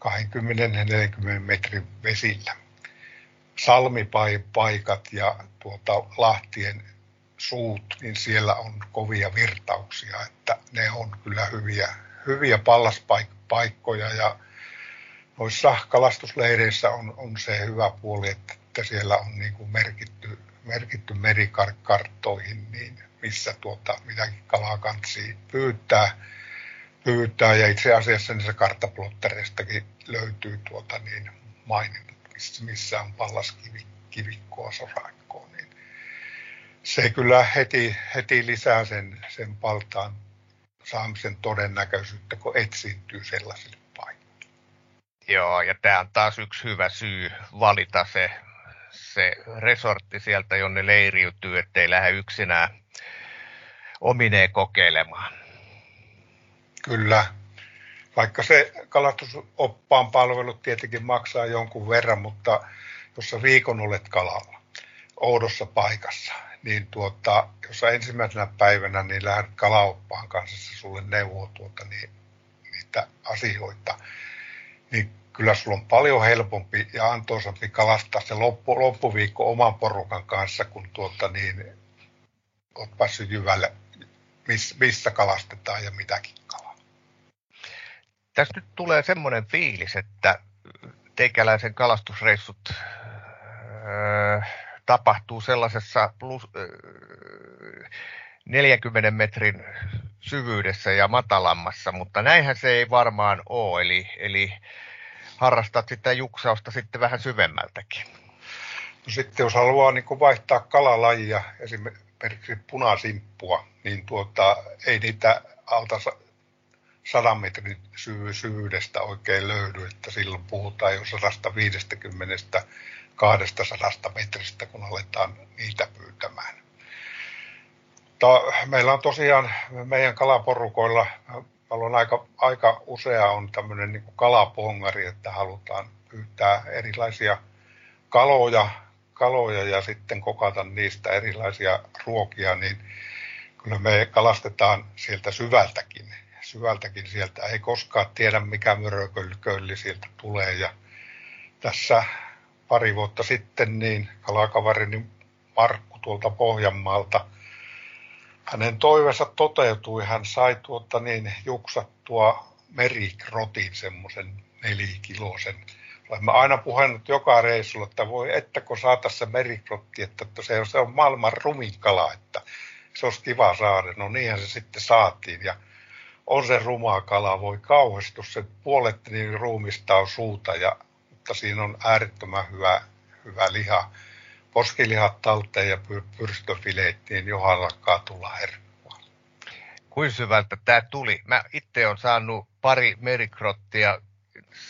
20-40 metrin vesillä. Salmipaikat ja tuota, lahtien suut, niin siellä on kovia virtauksia, että ne on kyllä hyviä, hyviä pallaspaikkoja ja noissa kalastusleireissä on, on se hyvä puoli, että siellä on niin kuin merkitty, merkitty merikarttoihin, niin missä tuota, mitäkin kalaa kansi pyytää, pyytää. Ja itse asiassa niissä karttaplottereistakin löytyy tuota niin maininnat, missä on pallaskivikkoa, soraikkoa se kyllä heti, heti lisää sen, sen paltaan saamisen todennäköisyyttä, kun etsiintyy sellaisille paikoille. Joo, ja tämä on taas yksi hyvä syy valita se, se resortti sieltä, jonne leiriytyy, ettei lähde yksinään omineen kokeilemaan. Kyllä, vaikka se kalastusoppaan palvelut tietenkin maksaa jonkun verran, mutta jos sä viikon olet kalalla, oudossa paikassa, niin tuota, jos ensimmäisenä päivänä niin lähdet kalaoppaan kanssa, se sulle neuvoo tuota, niin, niitä asioita, niin kyllä sulla on paljon helpompi ja antoisampi kalastaa se loppu, loppuviikko oman porukan kanssa, kun tuota, niin, olet päässyt jyvälle, miss, missä kalastetaan ja mitäkin kalaa. Tässä nyt tulee semmoinen fiilis, että teikäläisen kalastusreissut öö, tapahtuu sellaisessa plus, 40 metrin syvyydessä ja matalammassa, mutta näinhän se ei varmaan ole, eli, eli harrastat sitä juksausta sitten vähän syvemmältäkin. No sitten jos haluaa niin vaihtaa kalalajia, esimerkiksi punasimppua, niin tuota, ei niitä alta sadan metrin syvy- syvyydestä oikein löydy, että silloin puhutaan jo 150 200 metristä, kun aletaan niitä pyytämään. Meillä on tosiaan meidän kalaporukoilla, meillä on aika, aika usea on tämmöinen niin kuin kalapongari, että halutaan pyytää erilaisia kaloja, kaloja ja sitten kokata niistä erilaisia ruokia, niin kyllä me kalastetaan sieltä syvältäkin. Syvältäkin sieltä ei koskaan tiedä, mikä mörökölli sieltä tulee. Ja tässä pari vuotta sitten niin kalakaverini Markku tuolta Pohjanmaalta, hänen toiveensa toteutui. Hän sai tuota niin juksattua merikrotin, semmoisen nelikilosen. Olemme aina puhunut joka reissulla, että voi että kun saataisiin se merikrotti, että se on, se on maailman rumin kala, että se olisi kiva saada. No niinhän se sitten saatiin ja on se rumaa kala, voi kauhistus, se puolet niin ruumista on suuta ja mutta siinä on äärettömän hyvä, hyvä liha. Poskilihat talteen ja pyrstöfileet, niin johan lakkaa tulla herkkua. Kuin syvältä tämä tuli? Mä itse olen saanut pari merikrottia.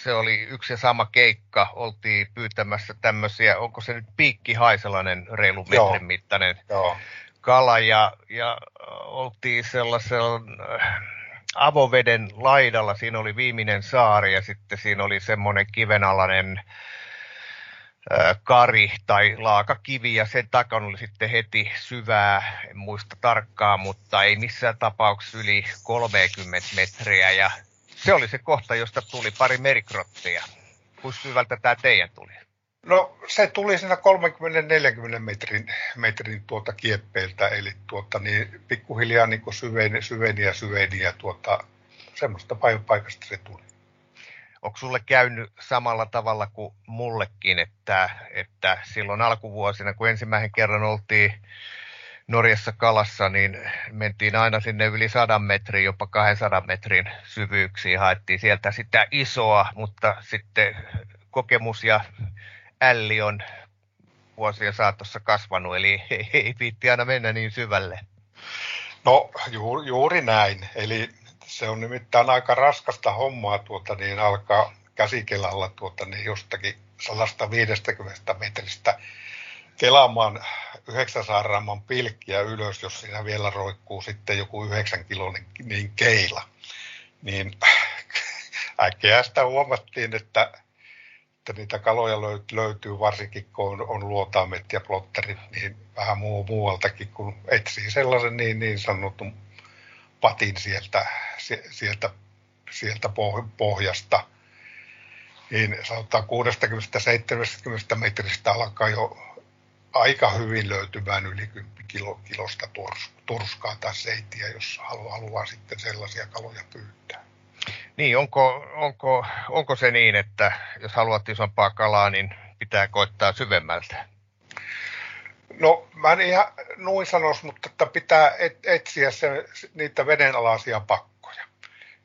Se oli yksi ja sama keikka. Oltiin pyytämässä tämmöisiä, onko se nyt piikki haiselainen reilu metrin Joo. mittainen Joo. kala. Ja, ja oltiin sellaisella avoveden laidalla, siinä oli viimeinen saari ja sitten siinä oli semmoinen kivenalainen kari tai laakakivi ja sen takana oli sitten heti syvää, en muista tarkkaan, mutta ei missään tapauksessa yli 30 metriä ja se oli se kohta, josta tuli pari merikrottia. Kuinka syvältä tämä teidän tuli? No se tuli siinä 30-40 metrin, metrin tuota kieppeiltä, eli tuota, niin pikkuhiljaa niin syveni, syveni ja syveni ja tuota, semmoista paikasta se tuli. Onko sulle käynyt samalla tavalla kuin mullekin, että, että silloin alkuvuosina, kun ensimmäisen kerran oltiin Norjassa kalassa, niin mentiin aina sinne yli 100 metrin, jopa 200 metrin syvyyksiin, haettiin sieltä sitä isoa, mutta sitten kokemus ja älli on vuosien saatossa kasvanut, eli ei, viitti aina mennä niin syvälle. No juuri, juuri näin, eli se on nimittäin aika raskasta hommaa tuota, niin alkaa käsikelalla tuota, niin jostakin 150 metristä kelaamaan 900 gramman pilkkiä ylös, jos siinä vielä roikkuu sitten joku 9 kilonen niin keila. Niin äkkiä sitä huomattiin, että että niitä kaloja löytyy varsinkin, kun on, on luotaamet ja plotterit, niin vähän muu, muualtakin, kun etsii sellaisen niin, niin sanotun patin sieltä, sieltä, sieltä pohjasta, niin sanotaan 60-70 metristä alkaa jo aika hyvin löytymään yli 10 kilo, kilosta turskaa tai seitiä, jos haluaa, haluaa sitten sellaisia kaloja pyytää. Niin, onko, onko, onko se niin, että jos haluat isompaa kalaa, niin pitää koittaa syvemmältä? No, mä en ihan noin sanoisi, mutta että pitää etsiä se, niitä vedenalaisia pakkoja.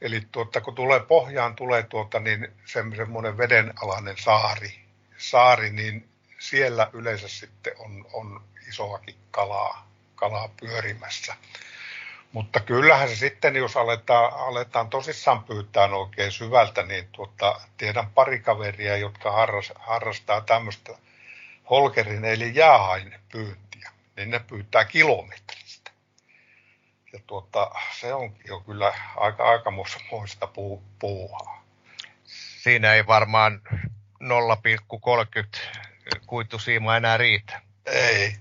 Eli tuota, kun tulee pohjaan, tulee tuota, niin semmoinen vedenalainen saari, saari, niin siellä yleensä sitten on, on isoakin kalaa, kalaa pyörimässä. Mutta kyllähän se sitten, jos aletaan, aletaan tosissaan pyytää oikein syvältä, niin tuota, tiedän pari kaveria, jotka harras, harrastaa tämmöistä holkerin eli jäähain pyyntiä. Niin ne pyytää kilometristä. Ja tuota, se onkin jo kyllä aika aikamoista puu, puuhaa. Siinä ei varmaan 0,30 kuitusiima enää riitä. Ei,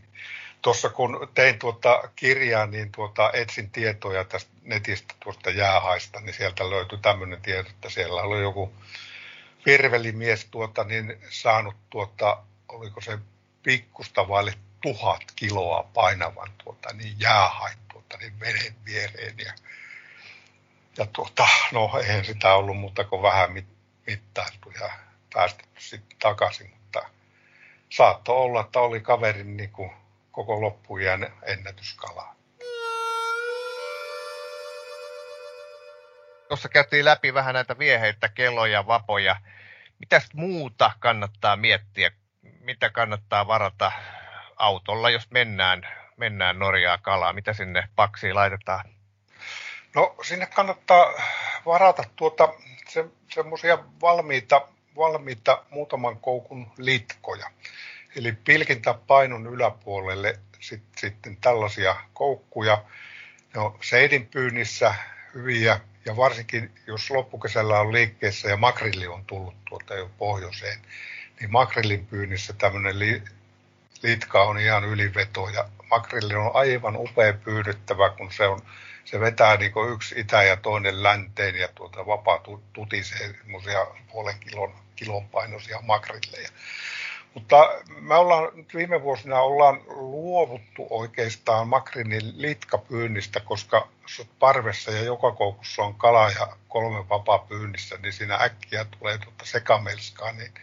tuossa kun tein tuota kirjaa, niin tuota, etsin tietoja tästä netistä tuosta jäähaista, niin sieltä löytyi tämmöinen tieto, että siellä oli joku virvelimies tuota, niin saanut tuota, oliko se pikkusta vaille tuhat kiloa painavan tuota, niin jäähain tuota, niin veden viereen. Ja, ja tuota, no eihän sitä ollut muuta kuin vähän mit, mittailtu ja päästetty sitten takaisin, mutta saattoi olla, että oli kaverin niin kuin koko loppujen ennätyskalaa. Tuossa käytiin läpi vähän näitä vieheitä, keloja, vapoja. Mitäs muuta kannattaa miettiä? Mitä kannattaa varata autolla, jos mennään, mennään Norjaa kalaa? Mitä sinne paksiin laitetaan? No sinne kannattaa varata tuota, se, semmoisia valmiita, valmiita muutaman koukun litkoja. Eli pilkintäpainon yläpuolelle sit, sitten tällaisia koukkuja. No, seidinpyynnissä hyviä ja varsinkin jos loppukesällä on liikkeessä ja makrilli on tullut tuolta jo pohjoiseen, niin makrillin pyynnissä tämmöinen li, litka on ihan yliveto ja makrilli on aivan upea pyydyttävä, kun se, on, se vetää niin yksi itä ja toinen länteen ja tuota vapaa tutisee puolen kilon, kilon painoisia makrilleja. Mutta me ollaan nyt viime vuosina ollaan luovuttu oikeastaan makrinin litkapyynnistä, koska parvessa ja joka koukussa on kala ja kolme vapaa pyynnissä, niin siinä äkkiä tulee tuota sekamelskaa. Niin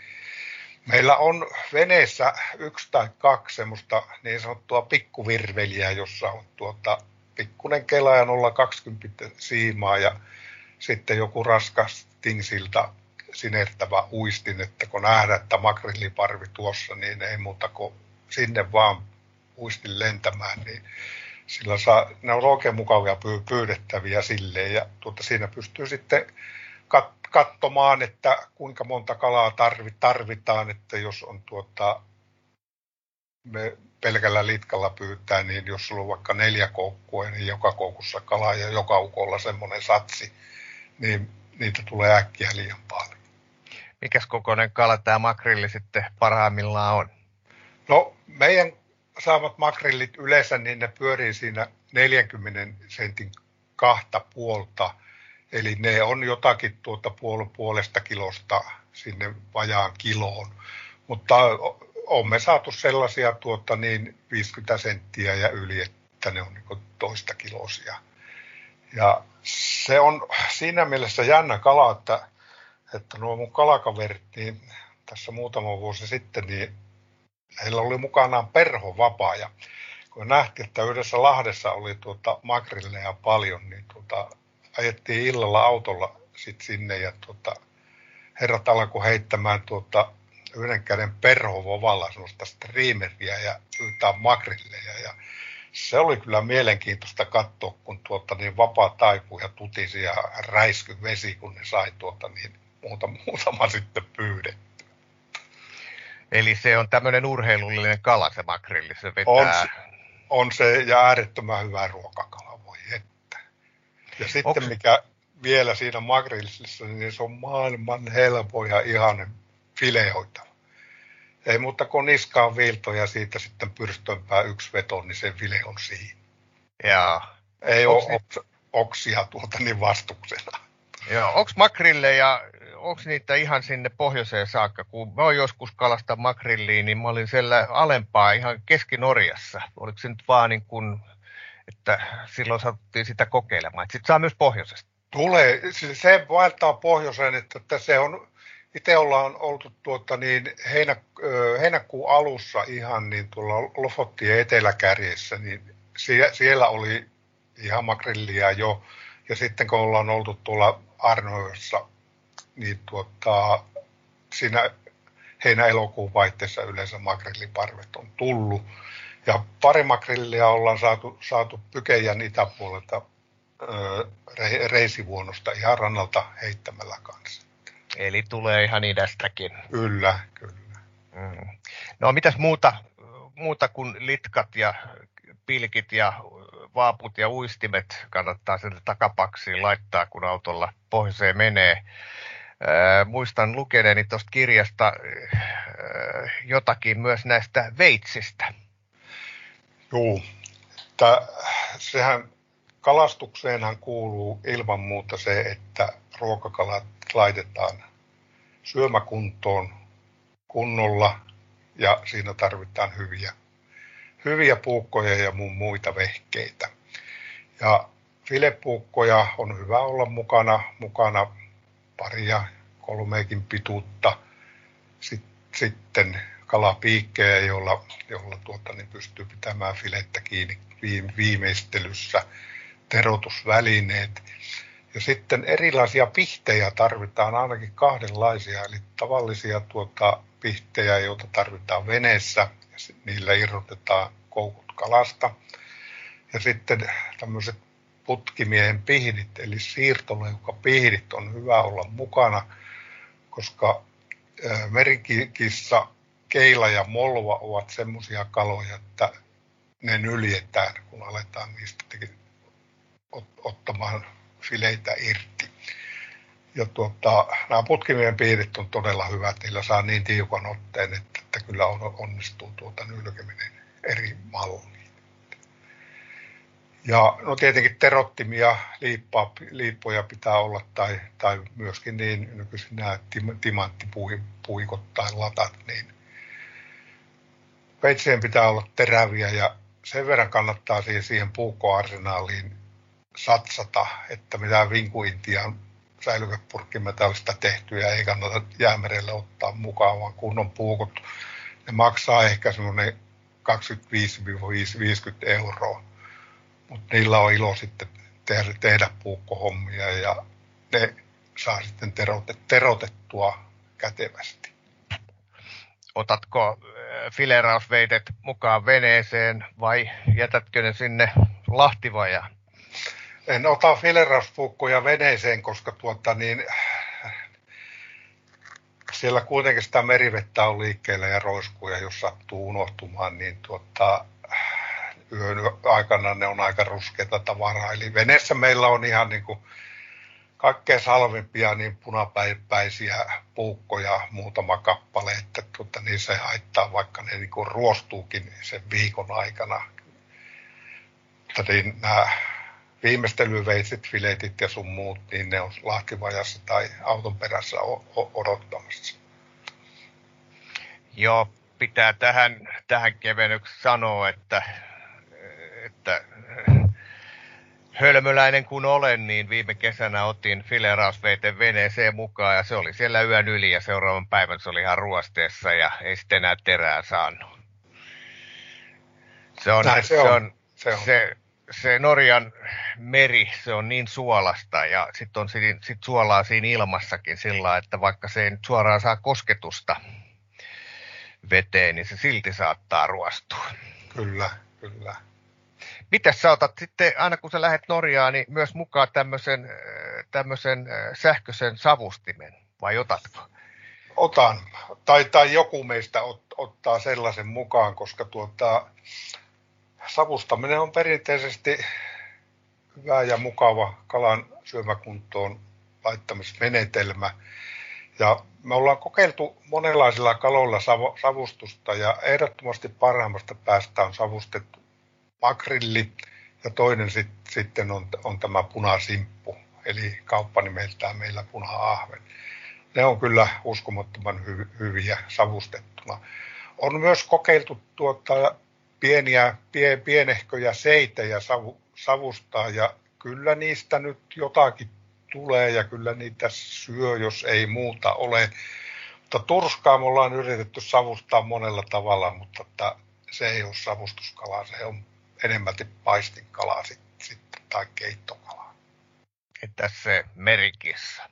meillä on veneessä yksi tai kaksi semmoista niin sanottua pikkuvirveliä, jossa on tuota pikkunen kela ja 0,20 siimaa ja sitten joku raskas tingsilta sinertävä uistin, että kun nähdään, että makrilliparvi tuossa, niin ei muuta kuin sinne vaan uistin lentämään, niin sillä saa, ne on oikein mukavia pyydettäviä silleen, ja tuota, siinä pystyy sitten kat- katsomaan, että kuinka monta kalaa tarvitaan, että jos on tuota, me pelkällä litkalla pyytää, niin jos sulla on vaikka neljä koukkua, niin joka koukussa kalaa ja joka ukolla semmoinen satsi, niin niitä tulee äkkiä liian paljon mikäs kokoinen kala tämä makrilli sitten parhaimmillaan on? No meidän saamat makrillit yleensä, niin ne pyörii siinä 40 sentin kahta puolta. Eli ne on jotakin tuota puol- puolesta kilosta sinne vajaan kiloon. Mutta on me saatu sellaisia tuota niin 50 senttiä ja yli, että ne on niin toista kilosia. Ja se on siinä mielessä jännä kala, että että nuo mun kalakaverit, niin tässä muutama vuosi sitten, niin heillä oli mukanaan perhovapaa. Ja kun nähtiin, että yhdessä Lahdessa oli tuota makrilleja paljon, niin tuota, ajettiin illalla autolla sit sinne ja tuota, herrat alkoi heittämään tuota, yhden käden perhovovalla semmoista striimeriä ja pyytää makrilleja ja se oli kyllä mielenkiintoista katsoa, kun tuota, niin vapaa taipui ja tutisi ja räisky vesi, kun ne sai tuota, niin muuta, muutama sitten pyydetty. Eli se on tämmöinen urheilullinen kala se makrilli, se vetää... On se, on se ja äärettömän hyvä ruokakala, voi että. Ja sitten Onks... mikä vielä siinä makrillissa, niin se on maailman helpoin ja ihanen fileoitava. Ei mutta kun niskaan viilto ja siitä sitten pyrstönpää yksi veto, niin se file on siinä. Jaa. Ei Onks ole ni- oksia tuota niin vastuksena. Joo, onko makrille ja onko niitä ihan sinne pohjoiseen saakka? Kun mä oon joskus kalasta makrilliin, niin mä olin siellä alempaa ihan Keski-Norjassa. Oliko se nyt vaan niin kuin, että silloin saattiin sitä kokeilemaan. Sitten saa myös pohjoisesta. Tulee. Se vaeltaa pohjoiseen, että se on, itse ollaan oltu tuota niin heinä, heinäkuun alussa ihan niin tuolla Lofottien eteläkärjessä, niin siellä oli ihan makrillia jo. Ja sitten kun ollaan oltu tuolla Arnoissa niin tuota, siinä heinä-elokuun vaihteessa yleensä makrilliparvet on tullut. Ja pari makrillia ollaan saatu, saatu Pykejän itäpuolelta re, reisivuonosta ihan rannalta heittämällä kanssa. Eli tulee ihan idästäkin. Kyllä, kyllä. Mm. No mitäs muuta, muuta kuin litkat ja pilkit ja vaaput ja uistimet kannattaa sinne takapaksiin laittaa, kun autolla pohjoiseen menee muistan lukeneeni tuosta kirjasta jotakin myös näistä veitsistä. Joo, Tää, sehän kalastukseenhan kuuluu ilman muuta se, että ruokakalat laitetaan syömäkuntoon kunnolla ja siinä tarvitaan hyviä, hyviä puukkoja ja muun muita vehkeitä. Ja filepuukkoja on hyvä olla mukana, mukana paria, kolmeekin pituutta. Sitten kalapiikkejä, jolla, jolla tuota, niin pystyy pitämään filettä kiinni viimeistelyssä, terotusvälineet. Ja sitten erilaisia pihtejä tarvitaan ainakin kahdenlaisia, eli tavallisia tuota, pihtejä, joita tarvitaan veneessä, ja niillä irrotetaan koukut kalasta. Ja sitten tämmöiset putkimiehen pihdit, eli siirtoleukapihdit on hyvä olla mukana, koska merikissa keila ja molva ovat semmoisia kaloja, että ne nyljetään, kun aletaan niistä ottamaan fileitä irti. Ja tuota, nämä putkimien piirit on todella hyvät, niillä saa niin tiukan otteen, että, että kyllä on, onnistuu tuota nylkeminen eri malliin. Ja no tietenkin terottimia, liippaa, liippoja pitää olla tai, tai myöskin niin nykyisin nämä timanttipuikot tai latat, niin veitsien pitää olla teräviä ja sen verran kannattaa siihen, siihen puukkoarsenaaliin satsata, että mitään vinkuintia säilykepurkkimetallista tehtyjä ei kannata jäämerelle ottaa mukaan, vaan kunnon puukot. Ne maksaa ehkä semmoinen 25-50 euroa, mutta niillä on ilo sitten tehdä, tehdä puukkohommia ja ne saa sitten terotettua kätevästi. Otatko äh, filerausveitet mukaan veneeseen vai jätätkö ne sinne lahtivajaan? En ota fileraspuukkoja veneeseen, koska tuota niin, siellä kuitenkin sitä merivettä on liikkeellä ja roiskuu, ja jos sattuu unohtumaan, niin tuota, yön aikana ne on aika ruskeita tavaraa. Eli veneessä meillä on ihan niin kuin kaikkein salvimpia niin punapäipäisiä puukkoja muutama kappale, että tuota, niin se haittaa, vaikka ne niin kuin ruostuukin sen viikon aikana. Mutta niin nämä viimeistelyveitsit, filetit ja sun muut, niin ne on lahtivajassa tai auton perässä odottamassa. Joo, pitää tähän, tähän kevennyksi sanoa, että, että hölmöläinen kun olen, niin viime kesänä otin filerausveiten veneeseen mukaan ja se oli siellä yön yli ja seuraavan päivän se oli ihan ruosteessa ja ei sitten enää terää saanut. Se on, Näin se, on. se on, se, on. se se Norjan meri, se on niin suolasta ja sitten on sit suolaa siinä ilmassakin sillä että vaikka se ei nyt suoraan saa kosketusta veteen, niin se silti saattaa ruostua. Kyllä, kyllä. Miten sä otat sitten, aina kun sä lähdet Norjaan, niin myös mukaan tämmöisen, tämmöisen sähköisen savustimen, vai otatko? Otan, tai, tai joku meistä ot, ottaa sellaisen mukaan, koska tuota, savustaminen on perinteisesti hyvä ja mukava kalan syömäkuntoon laittamismenetelmä. Ja me ollaan kokeiltu monenlaisilla kaloilla savustusta ja ehdottomasti parhaimmasta päästä on savustettu makrilli ja toinen sit, sitten on, on tämä punasimppu, eli kauppanimeltään meillä puna-ahven. Ne on kyllä uskomattoman hy, hyviä savustettuna. On myös kokeiltu tuota pieniä, pie, pienehköjä seitejä savu, savustaa ja kyllä niistä nyt jotakin tulee ja kyllä niitä syö, jos ei muuta ole. Mutta turskaa me ollaan yritetty savustaa monella tavalla, mutta että se ei ole savustuskala, se on enemmälti paistinkalaa sitten, sitten tai keittokalaa. Entäs se merikissa?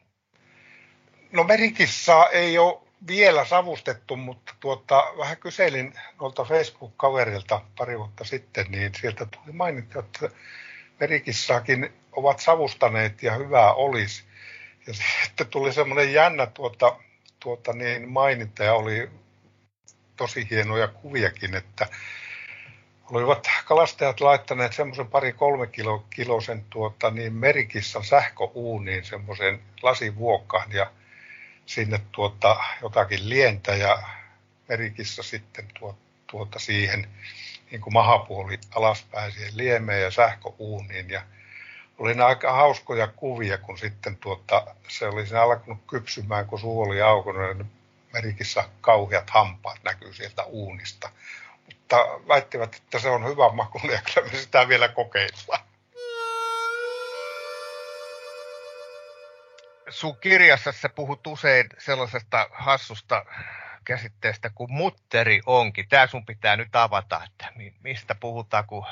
No merikissa ei ole vielä savustettu, mutta tuota, vähän kyselin noilta Facebook-kaverilta pari vuotta sitten, niin sieltä tuli mainittu, että merikissaakin ovat savustaneet ja hyvää olisi. Ja sitten tuli semmoinen jännä tuota, tuota niin maininta ja oli tosi hienoja kuviakin, että olivat kalastajat laittaneet semmoisen pari kolme kilo, kilosen tuota, niin merikissan sähköuuniin semmoisen lasivuokkaan ja sinne tuota, jotakin lientä ja merikissa sitten tuota, tuota siihen niin kuin mahapuoli alaspäin siihen liemeen ja sähköuuniin ja oli aika hauskoja kuvia, kun sitten tuota, se oli siinä alkanut kypsymään, kun suu oli aukonut, niin merikissa kauheat hampaat näkyy sieltä uunista. Mutta väittivät, että se on hyvä maku ja kyllä me sitä vielä kokeillaan. sun kirjassa sä puhut usein sellaisesta hassusta käsitteestä kuin mutteri onki. Tämä sun pitää nyt avata, että mistä puhutaan, kun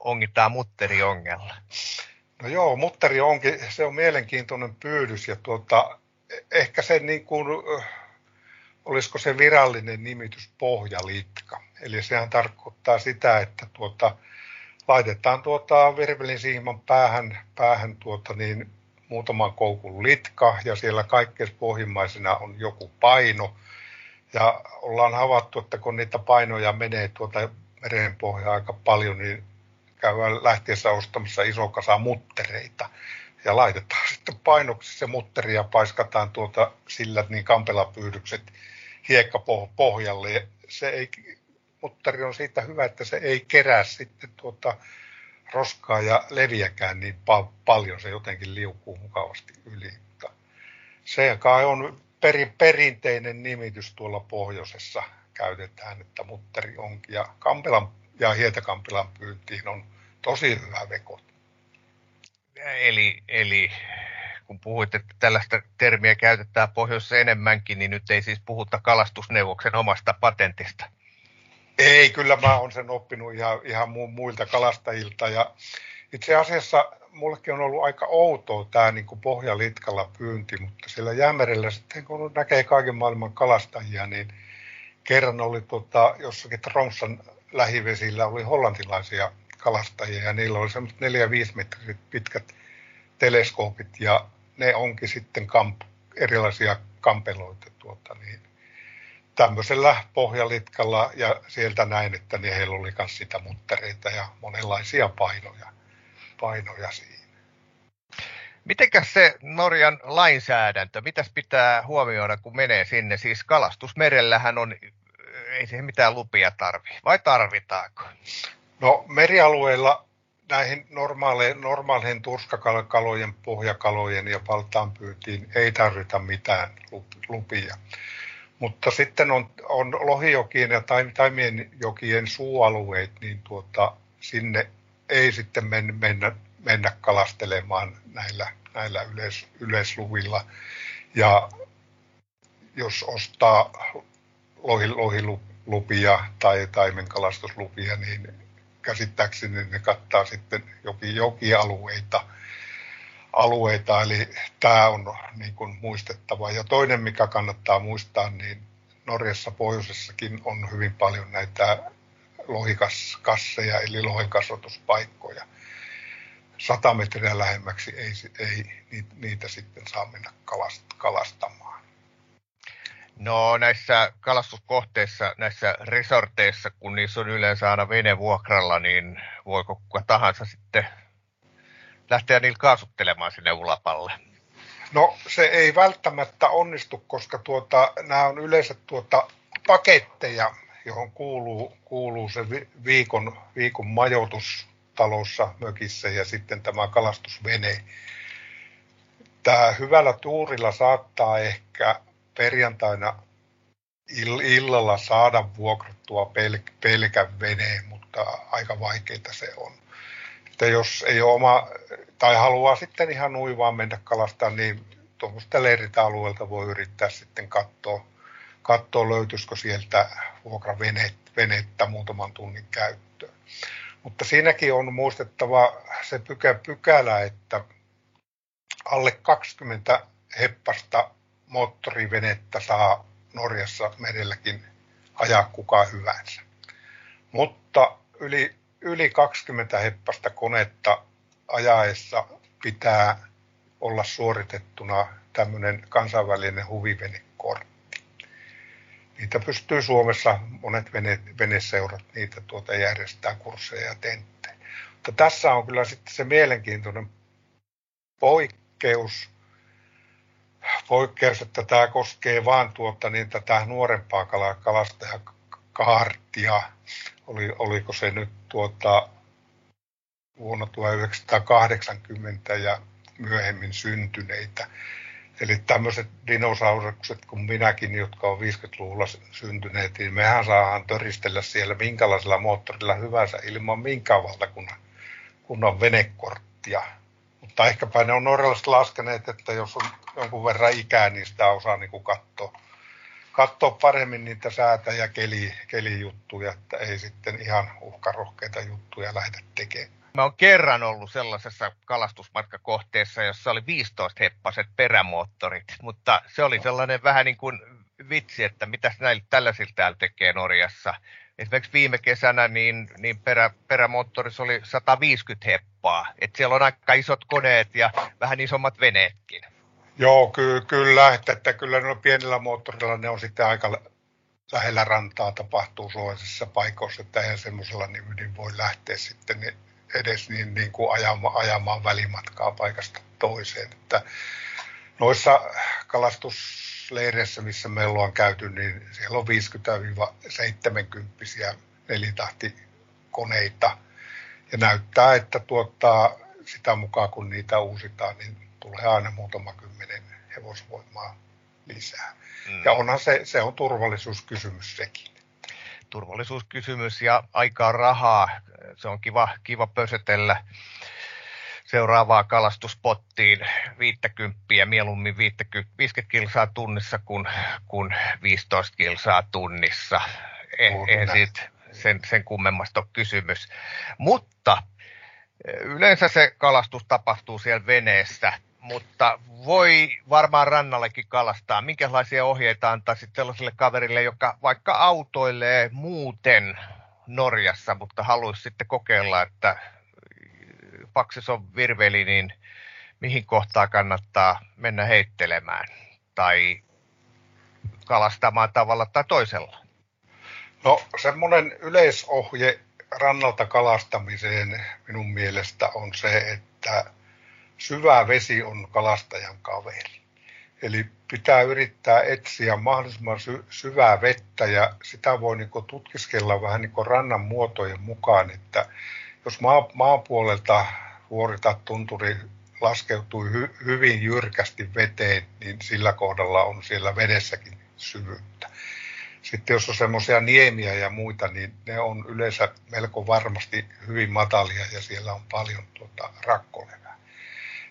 ongitaan mutteriongella. No joo, mutteri onkin, se on mielenkiintoinen pyydys ja tuota, ehkä se niin kuin, olisiko se virallinen nimitys pohjalitka. Eli sehän tarkoittaa sitä, että tuota, laitetaan tuota virvelin siiman päähän, päähän tuota niin, muutaman koukun litka ja siellä kaikkein pohjimmaisena on joku paino. Ja ollaan havaittu, että kun niitä painoja menee tuota merenpohjaa aika paljon, niin käydään lähtiessä ostamassa iso kasa muttereita. Ja laitetaan sitten painoksi se mutteri ja paiskataan tuota sillä niin kampelapyydykset hiekkapohjalle. Se ei, mutteri on siitä hyvä, että se ei kerää sitten tuota roskaa ja leviäkään niin pa- paljon, se jotenkin liukuu mukavasti yli. Mutta se kai on perin, perinteinen nimitys tuolla pohjoisessa käytetään, että mutteri onkin. Ja Kampelan ja Hietakampilan pyyntiin on tosi hyvä veko. Eli, eli kun puhuit, että tällaista termiä käytetään pohjoisessa enemmänkin, niin nyt ei siis puhuta kalastusneuvoksen omasta patentista. Ei, kyllä mä oon sen oppinut ihan, ihan muilta kalastajilta. Ja itse asiassa mullekin on ollut aika outoa tämä niin pohjalitkalla pyynti, mutta siellä jäämerellä sitten kun näkee kaiken maailman kalastajia, niin kerran oli tota, jossakin Tromsan lähivesillä oli hollantilaisia kalastajia ja niillä oli semmoiset 4-5 metriset pitkät teleskoopit ja ne onkin sitten kamp, erilaisia kampeloita tuota, niin tämmöisellä pohjalitkalla ja sieltä näin, että niin heillä oli myös sitä muttereita ja monenlaisia painoja, painoja siinä. Mitenkäs se Norjan lainsäädäntö, mitäs pitää huomioida, kun menee sinne? Siis kalastusmerellähän on, ei siihen mitään lupia tarvi, vai tarvitaanko? No merialueilla näihin normaaleihin, normaaleihin turskakalojen, pohjakalojen ja paltaanpyytiin ei tarvita mitään lupia. Mutta sitten on, on lohijokien ja taimien jokien suualueet, niin tuota, sinne ei sitten men, mennä, mennä kalastelemaan näillä, näillä yleis, yleisluvilla. Ja jos ostaa lohi, lohilupia tai taimenkalastuslupia, niin käsittääkseni ne kattaa sitten joki, jokialueita. Alueita, eli tämä on niin kuin muistettava. Ja toinen, mikä kannattaa muistaa, niin Norjassa pohjoisessakin on hyvin paljon näitä lohikasseja, eli lohikasvatuspaikkoja. Sata metriä lähemmäksi ei, ei niitä sitten saa mennä kalastamaan. No näissä kalastuskohteissa, näissä resorteissa, kun niissä on yleensä aina vene vuokralla, niin voiko kuka tahansa sitten lähteä niillä kaasuttelemaan sinne ulapalle? No se ei välttämättä onnistu, koska tuota, nämä on yleensä tuota paketteja, johon kuuluu, kuuluu se viikon, viikon majoitus talossa, mökissä ja sitten tämä kalastusvene. Tämä hyvällä tuurilla saattaa ehkä perjantaina illalla saada vuokrattua pel- pelkän veneen, mutta aika vaikeita se on. Että jos ei ole oma, tai haluaa sitten ihan uivaan mennä kalastaa, niin tuommoista leiritä-alueelta voi yrittää sitten katsoa, katsoa löytyisikö sieltä vuokravenettä muutaman tunnin käyttöön. Mutta siinäkin on muistettava se pykä, pykälä, että alle 20 heppasta moottorivenettä saa Norjassa merelläkin ajaa kuka hyvänsä. Mutta yli, yli 20 heppasta konetta ajaessa pitää olla suoritettuna tämmöinen kansainvälinen huvivenekortti. Niitä pystyy Suomessa, monet vene, veneseurat, niitä tuota järjestää kursseja ja tenttejä. Mutta tässä on kyllä sitten se mielenkiintoinen poikkeus, poikkeus, että tämä koskee vain tuota, niin tätä nuorempaa kalastajakaartia. Oli, oliko se nyt tuota, vuonna 1980 ja myöhemmin syntyneitä. Eli tämmöiset dinosaurukset kuin minäkin, jotka on 50-luvulla syntyneet, niin mehän saadaan töristellä siellä minkälaisella moottorilla hyvänsä ilman minkään valtakunnan kunnan venekorttia. Mutta ehkäpä ne on norjalaiset laskeneet, että jos on jonkun verran ikää, niin sitä osaa niin katsoa, katsoa paremmin niitä säätä- ja keli, kelijuttuja, että ei sitten ihan uhkarohkeita juttuja lähdetä tekemään. Mä oon kerran ollut sellaisessa kalastusmatkakohteessa, jossa oli 15 heppaset perämoottorit, mutta se oli sellainen vähän niin kuin vitsi, että mitä näillä tällaisilla täällä tekee Norjassa. Esimerkiksi viime kesänä niin, niin perä, perämoottorissa oli 150 heppaa. Et siellä on aika isot koneet ja vähän isommat veneetkin. Joo, ky- kyllä. Että, että kyllä ne pienillä moottorilla ne on sitten aika lähellä rantaa tapahtuu sellaisissa paikoissa, että eihän semmoisella niin, niin voi lähteä sitten niin edes niin, niin kuin ajamaan, ajamaan välimatkaa paikasta toiseen. Että noissa kalastusleireissä, missä meillä on käyty, niin siellä on 50-70 nelitahtikoneita. Ja näyttää, että tuottaa sitä mukaan, kun niitä uusitaan, niin tulee aina muutama kymmenen hevosvoimaa lisää. Mm. Ja onhan se, se on turvallisuuskysymys sekin. Turvallisuuskysymys ja aikaa rahaa. Se on kiva, kiva pösötellä seuraavaa kalastuspottiin 50, mieluummin 50, 50 kilsaa tunnissa kuin, kuin 15 kilsaa tunnissa. En, en siitä sen, sen kummemmasta ole kysymys. Mutta yleensä se kalastus tapahtuu siellä veneessä mutta voi varmaan rannallekin kalastaa. Minkälaisia ohjeita antaa sitten sellaiselle kaverille, joka vaikka autoilee muuten Norjassa, mutta haluaisi sitten kokeilla, että paksis on virveli, niin mihin kohtaa kannattaa mennä heittelemään tai kalastamaan tavalla tai toisella? No semmoinen yleisohje rannalta kalastamiseen minun mielestä on se, että syvä vesi on kalastajan kaveri. Eli pitää yrittää etsiä mahdollisimman sy- syvää vettä ja sitä voi niin tutkiskella vähän niin rannan muotojen mukaan, että jos maa, maapuolelta vuoritat tunturi laskeutuu hy, hyvin jyrkästi veteen, niin sillä kohdalla on siellä vedessäkin syvyyttä. Sitten jos on semmoisia niemiä ja muita, niin ne on yleensä melko varmasti hyvin matalia ja siellä on paljon tuota, rakkolevää.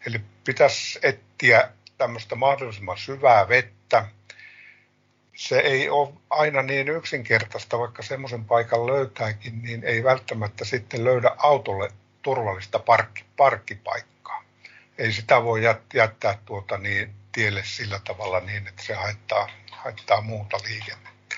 Eli pitäisi etsiä tämmöistä mahdollisimman syvää vettä. Se ei ole aina niin yksinkertaista, vaikka semmoisen paikan löytääkin, niin ei välttämättä sitten löydä autolle turvallista parkki, parkkipaikkaa. Ei sitä voi jättää tuota niin, tielle sillä tavalla niin, että se haittaa, haittaa muuta liikennettä.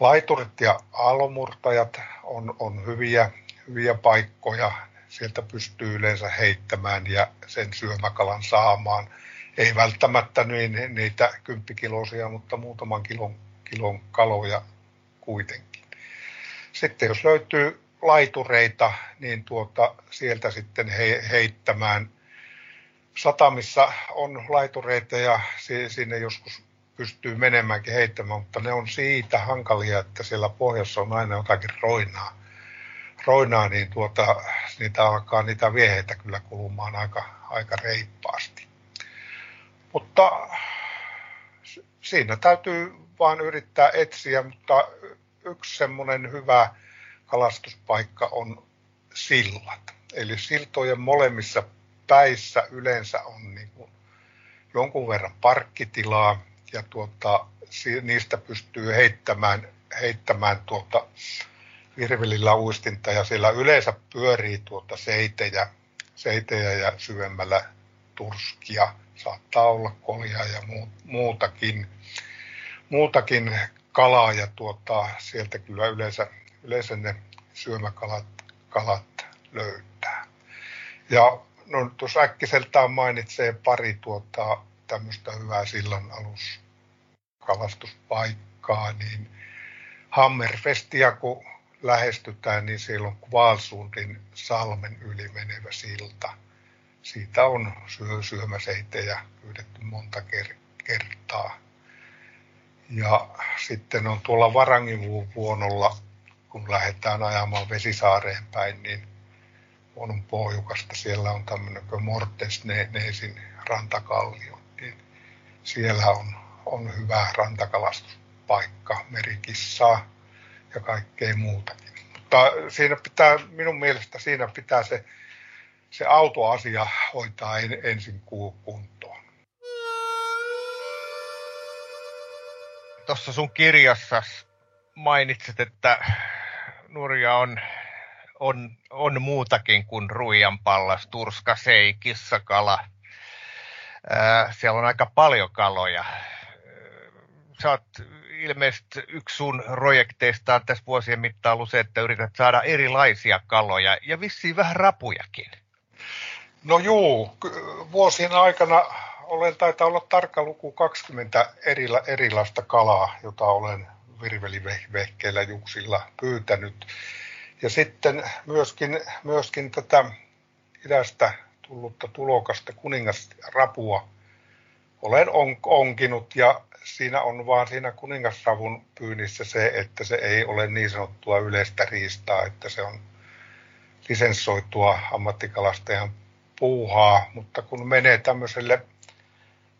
Laiturit ja aallomurtajat on, on hyviä, hyviä paikkoja sieltä pystyy yleensä heittämään ja sen syömäkalan saamaan. Ei välttämättä niin, niitä kymppikilosia, mutta muutaman kilon, kilon kaloja kuitenkin. Sitten jos löytyy laitureita, niin tuota, sieltä sitten he, heittämään. Satamissa on laitureita ja sinne joskus pystyy menemäänkin heittämään, mutta ne on siitä hankalia, että siellä pohjassa on aina jotakin roinaa roinaa, niin tuota, niitä alkaa niitä vieheitä kyllä kulumaan aika, aika reippaasti. Mutta siinä täytyy vain yrittää etsiä, mutta yksi semmoinen hyvä kalastuspaikka on sillat. Eli siltojen molemmissa päissä yleensä on niin kuin jonkun verran parkkitilaa ja tuota, niistä pystyy heittämään, heittämään tuota, virvelillä uistinta ja siellä yleensä pyörii tuota seitejä, seitejä ja syvemmällä turskia. Saattaa olla kolia ja muutakin, muutakin kalaa ja tuota, sieltä kyllä yleensä, yleensä ne syömäkalat kalat löytää. Ja no, tuossa äkkiseltään mainitsee pari tuota, tämmöistä hyvää sillan aluskalastuspaikkaa, niin Hammerfestia, kun lähestytään, niin siellä on Kvalsundin salmen yli menevä silta. Siitä on syö, syömäseitejä pyydetty monta kertaa. Ja sitten on tuolla Varangivuonolla, kun lähdetään ajamaan Vesisaareen päin, niin on pohjukasta. Siellä on tämmöinen Mortes Neesin rantakallio. Niin siellä on, on hyvä rantakalastuspaikka, merikissaa ja kaikkea muutakin. Mutta siinä pitää, minun mielestä siinä pitää se, se autoasia hoitaa en, ensin kuntoon. Tuossa sun kirjassa mainitsit, että Nurja on, on, on muutakin kuin ruijanpallas, turskasei, kissakala. Ää, siellä on aika paljon kaloja. Sä oot ilmeisesti yksi sun projekteista on tässä vuosien mittaan ollut se, että yrität saada erilaisia kaloja ja vissiin vähän rapujakin. No juu, vuosien aikana olen, taitaa olla tarkka luku 20 erila, erilaista kalaa, jota olen virvelivehkeillä juksilla pyytänyt. Ja sitten myöskin, myöskin tätä idästä tullutta tulokasta, kuningasrapua, olen on, onkinut ja siinä on vaan siinä kuningasravun pyynnissä se, että se ei ole niin sanottua yleistä riistaa, että se on lisenssoitua ammattikalastajan puuhaa, mutta kun menee tämmöiselle,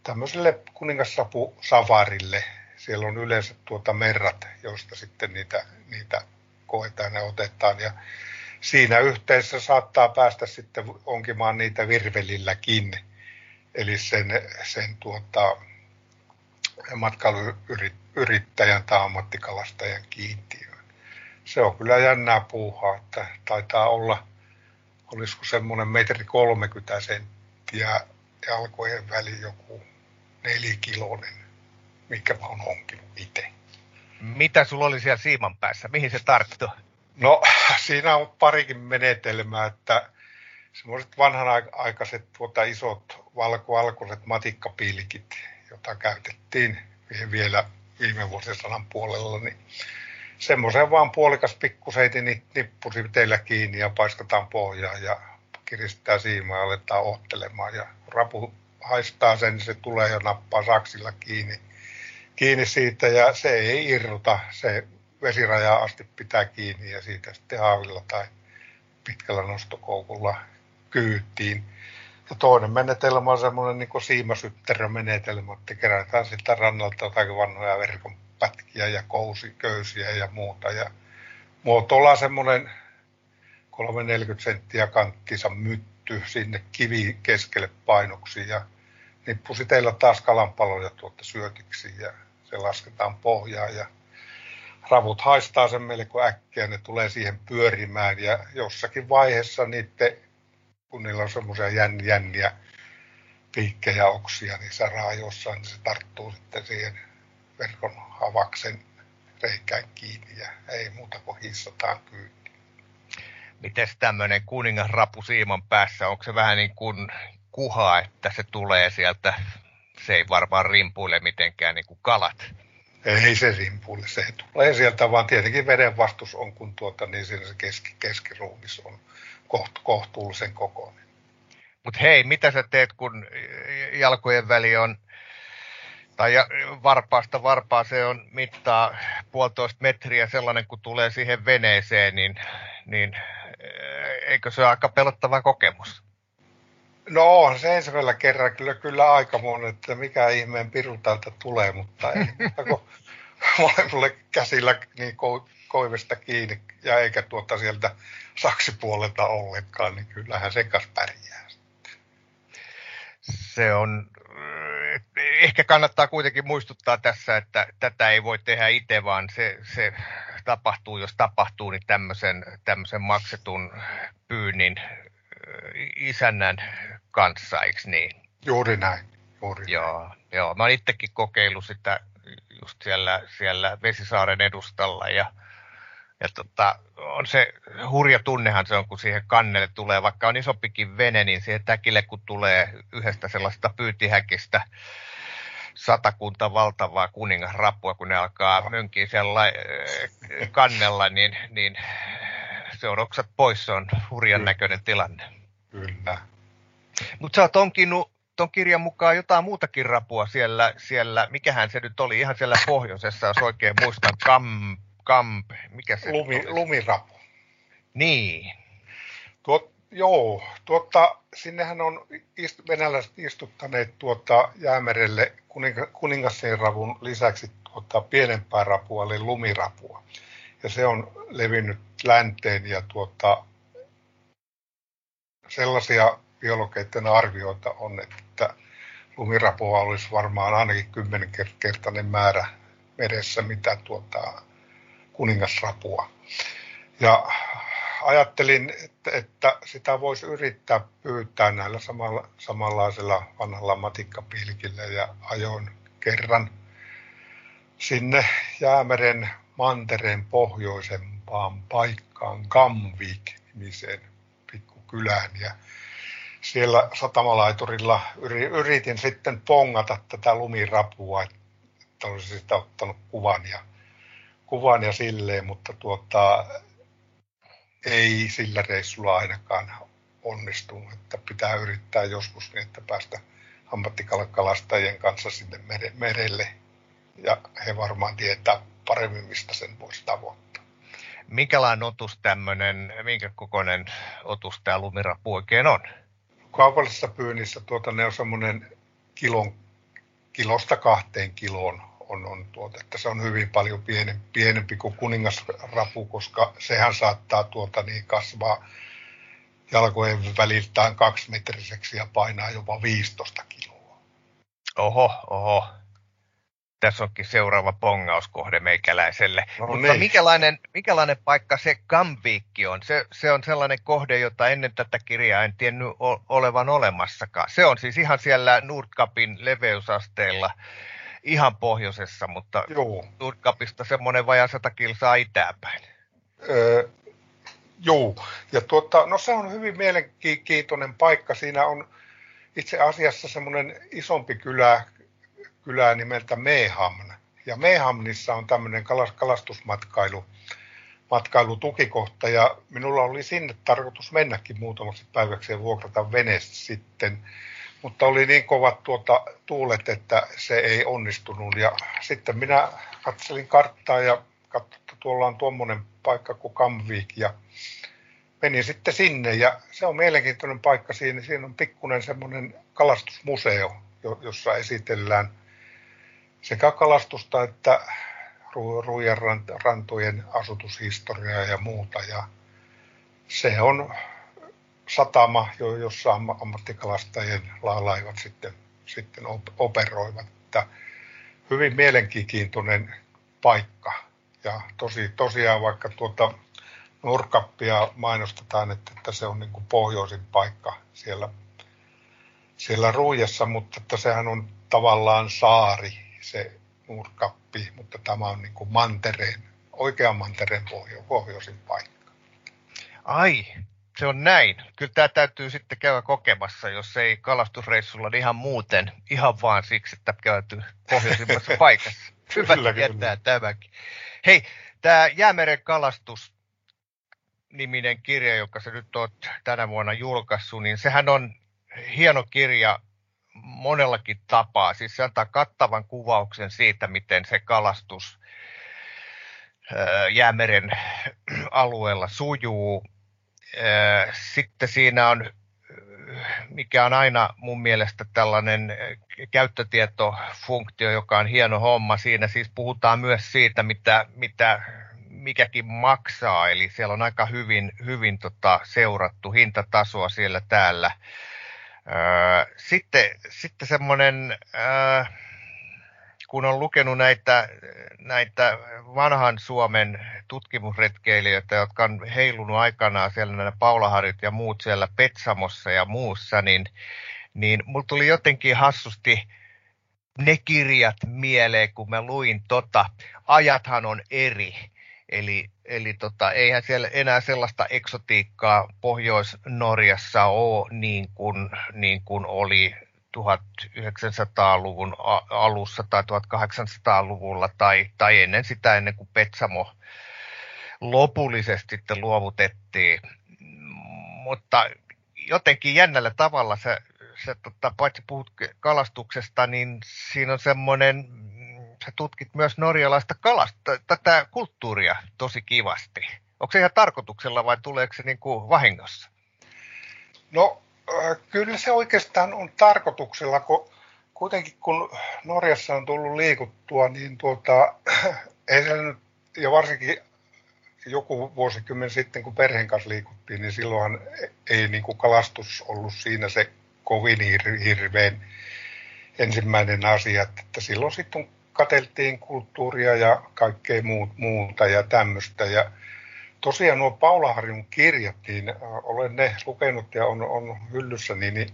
tämmöiselle kuningasrapusavarille, siellä on yleensä tuota merrat, joista sitten niitä, niitä koetaan ja otetaan. Ja siinä yhteydessä saattaa päästä sitten onkimaan niitä virvelilläkin, eli sen, sen tuota, matkailuyrittäjän tai ammattikalastajan kiintiöön. Se on kyllä jännää puuhaa, että taitaa olla, olisiko semmoinen metri 30 senttiä jalkojen väli joku nelikilonen, mikä mä oon onkinut itse. Mitä sulla oli siellä siiman päässä? Mihin se tarttui? No, siinä on parikin menetelmää, että semmoiset vanhanaikaiset tuota, isot valkovalkoiset matikkapilkit, jota käytettiin vielä viime vuosisadan puolella, niin semmoisen vaan puolikas pikkuseiti nippusi teillä kiinni ja paiskataan pohjaa ja kiristää siimaa ja aletaan ottelemaan ja rapu haistaa sen, niin se tulee ja nappaa saksilla kiinni, kiinni siitä ja se ei irruta, se vesirajaa asti pitää kiinni ja siitä sitten haavilla tai pitkällä nostokoukulla kyyttiin. Ja toinen menetelmä on semmoinen niin siimasytterömenetelmä, että kerätään sitä rannalta jotakin vanhoja verkon pätkiä ja kousi, köysiä ja muuta. Ja muotoillaan semmoinen 340 senttiä kanttinsa mytty sinne kivi keskelle painoksi ja nippusiteillä taas kalanpaloja tuotta syötiksi ja se lasketaan pohjaan ja ravut haistaa sen melko äkkiä, ne tulee siihen pyörimään ja jossakin vaiheessa niiden kun niillä on semmoisia jänniä piikkejä oksia niissä raajoissa, niin se tarttuu sitten siihen verkon havaksen reikään kiinni ja ei muuta kuin hissataan kyytti. Miten tämmöinen kuningasrapu siiman päässä, onko se vähän niin kuin kuha, että se tulee sieltä, se ei varmaan rimpuile mitenkään niin kuin kalat? Ei se rimpuile, se tulee sieltä, vaan tietenkin veden vastus on, kun tuota, niin siinä se keski, keskiruumis on kohtuullisen kokoinen. Mutta hei, mitä sä teet, kun jalkojen väli on, tai varpaasta varpaaseen on mittaa puolitoista metriä sellainen, kun tulee siihen veneeseen, niin, niin eikö se ole aika pelottava kokemus? No se ensimmäisellä kerralla kyllä, kyllä aika monen, että mikä ihmeen piru täältä tulee, mutta ei, mutta kun molemmille käsillä niin koivesta kiinni ja eikä tuota sieltä saksipuolelta ollenkaan, niin kyllähän sen kanssa pärjää. Se on, ehkä kannattaa kuitenkin muistuttaa tässä, että tätä ei voi tehdä itse, vaan se, se tapahtuu, jos tapahtuu, niin tämmöisen, tämmöisen maksetun pyynnin isännän kanssa, eikö niin? Juuri näin. Juuri joo, näin. joo, mä oon itsekin kokeillut sitä just siellä, siellä Vesisaaren edustalla ja ja tota, on se hurja tunnehan se on, kun siihen kannelle tulee, vaikka on isompikin vene, niin siihen täkille kun tulee yhdestä sellaista pyytihäkistä satakunta valtavaa kuningasrappua, kun ne alkaa mönkiä siellä eh, kannella, niin, niin se on oksat pois, se on hurjan näköinen tilanne. Kyllä. Mutta sä oot onkinut ton kirjan mukaan jotain muutakin rapua siellä, siellä, mikähän se nyt oli, ihan siellä pohjoisessa, jos oikein muistan, Kam, Kamp, mikä se Lumi, Lumirapu. Niin. Tuot, joo, tuota, sinnehän on ist, venäläiset istuttaneet tuota jäämerelle kuninga, ravun lisäksi tuota pienempää rapua, eli lumirapua. Ja se on levinnyt länteen ja tuota, sellaisia biologeiden arvioita on, että lumirapua olisi varmaan ainakin kymmenkertainen määrä meressä, mitä tuota kuningasrapua. Ja ajattelin, että, että sitä voisi yrittää pyytää näillä samalla, samanlaisella vanhalla matikkapilkillä ja ajoin kerran sinne Jäämeren mantereen pohjoisempaan paikkaan Gamvik-nimiseen pikkukylään. Ja siellä satamalaiturilla yritin sitten pongata tätä lumirapua, että olisin sitä ottanut kuvan ja, kuvan ja silleen, mutta tuota, ei sillä reissulla ainakaan onnistunut, että pitää yrittää joskus niin, että päästä ammattikalakalastajien kanssa sinne merelle ja he varmaan tietää paremmin, mistä sen voisi tavoittaa. Minkälainen otus tämmöinen, minkä kokoinen otus tämä lumirapu oikein on? Kaupallisessa pyynnissä tuota, ne on semmoinen kilon, kilosta kahteen kiloon on, on tuota, että se on hyvin paljon pienempi, pienempi kuin kuningasrapu, koska sehän saattaa tuota niin kasvaa jalkojen väliltään kaksimetriseksi ja painaa jopa 15 kiloa. Oho, oho tässä onkin seuraava pongauskohde meikäläiselle. No Mutta niin. mikälainen, mikälainen paikka se Gambiikki on? Se, se on sellainen kohde, jota ennen tätä kirjaa en tiennyt olevan olemassakaan. Se on siis ihan siellä Nordkapin leveysasteilla ihan pohjoisessa, mutta Joo. Nordkapista semmoinen vajaa sata kilsaa itäpäin. Öö, joo, ja tuota, no se on hyvin mielenkiintoinen paikka. Siinä on itse asiassa semmoinen isompi kylä, kylää nimeltä Mehamn. Ja Mehamnissa on tämmöinen kalastusmatkailu matkailutukikohta. Ja minulla oli sinne tarkoitus mennäkin muutamaksi päiväksi ja vuokrata vene sitten, mutta oli niin kovat tuota tuulet, että se ei onnistunut. Ja sitten minä katselin karttaa ja katsoin, että tuolla on tuommoinen paikka kuin Kamvik. Ja menin sitten sinne ja se on mielenkiintoinen paikka. Siinä, siinä on pikkuinen semmoinen kalastusmuseo, jossa esitellään – sekä kalastusta että ruijan rantojen asutushistoriaa ja muuta. Ja se on satama, jossa ammattikalastajien laalaivat sitten, sitten operoivat. Että hyvin mielenkiintoinen paikka. Ja tosi, tosiaan vaikka tuota Nurkappia mainostetaan, että, että se on niin kuin pohjoisin paikka siellä, siellä Ruijassa, mutta että sehän on tavallaan saari, se Nurkappi, mutta tämä on niin kuin mantereen, oikean mantereen pohjo, pohjoisin paikka. Ai, se on näin. Kyllä tämä täytyy sitten käydä kokemassa, jos ei kalastusreissulla niin ihan muuten, ihan vaan siksi, että käyty pohjoisimmassa paikassa. Hyvä kyllä, tietää kyllä. tämäkin. Hei, tämä Jäämeren kalastus niminen kirja, joka se nyt on tänä vuonna julkaissut, niin sehän on hieno kirja monellakin tapaa. Siis se antaa kattavan kuvauksen siitä, miten se kalastus jäämeren alueella sujuu. Sitten siinä on, mikä on aina mun mielestä tällainen käyttötietofunktio, joka on hieno homma. Siinä siis puhutaan myös siitä, mitä, mitä mikäkin maksaa, eli siellä on aika hyvin, hyvin tota, seurattu hintatasoa siellä täällä. Sitten, sitten semmoinen, kun on lukenut näitä, näitä vanhan Suomen tutkimusretkeilijöitä, jotka on heilunut aikanaan siellä nämä Paulaharit ja muut siellä Petsamossa ja muussa, niin, niin mulla tuli jotenkin hassusti ne kirjat mieleen, kun mä luin tota. Ajathan on eri. Eli, eli tota, eihän siellä enää sellaista eksotiikkaa Pohjois-Norjassa ole niin kuin, niin kuin oli 1900-luvun alussa tai 1800-luvulla tai, tai ennen sitä, ennen kuin Petsamo lopullisesti luovutettiin. Mutta jotenkin jännällä tavalla se, se tota, paitsi puhut kalastuksesta, niin siinä on semmoinen sä tutkit myös norjalaista kalasta, tätä kulttuuria tosi kivasti. Onko se ihan tarkoituksella vai tuleeko se niin kuin vahingossa? No äh, kyllä se oikeastaan on tarkoituksella, kun kuitenkin kun Norjassa on tullut liikuttua, niin tuota, ei se nyt, ja varsinkin joku vuosikymmen sitten, kun perheen kanssa liikuttiin, niin silloin ei niin kuin kalastus ollut siinä se kovin hirveän ensimmäinen asia, että silloin sitten kateltiin kulttuuria ja kaikkea muuta ja tämmöistä. Ja tosiaan nuo Paula Harjun kirjat, niin olen ne lukenut ja on, on hyllyssä, niin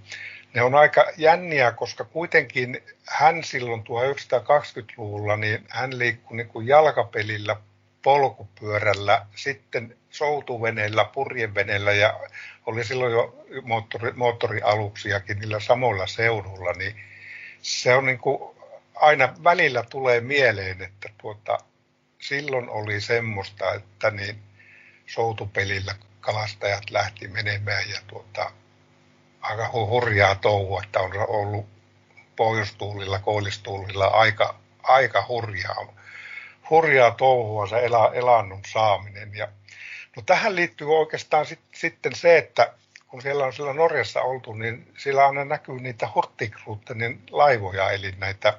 ne on aika jänniä, koska kuitenkin hän silloin 1920-luvulla, niin hän liikkui niin kuin jalkapelillä, polkupyörällä, sitten soutuveneellä, purjeveneellä ja oli silloin jo moottori, moottorialuksiakin niillä samoilla seudulla, niin se on niin kuin aina välillä tulee mieleen, että tuota, silloin oli semmoista, että niin soutupelillä kalastajat lähti menemään ja tuota, aika hurjaa touhua, että on ollut pohjoistuulilla, koillistuulilla aika, aika hurjaa, hurjaa touhua se elä, elannon saaminen. Ja, no tähän liittyy oikeastaan sit, sitten se, että kun siellä on siellä Norjassa oltu, niin siellä aina näkyy niitä Hurtigruttenin laivoja, eli näitä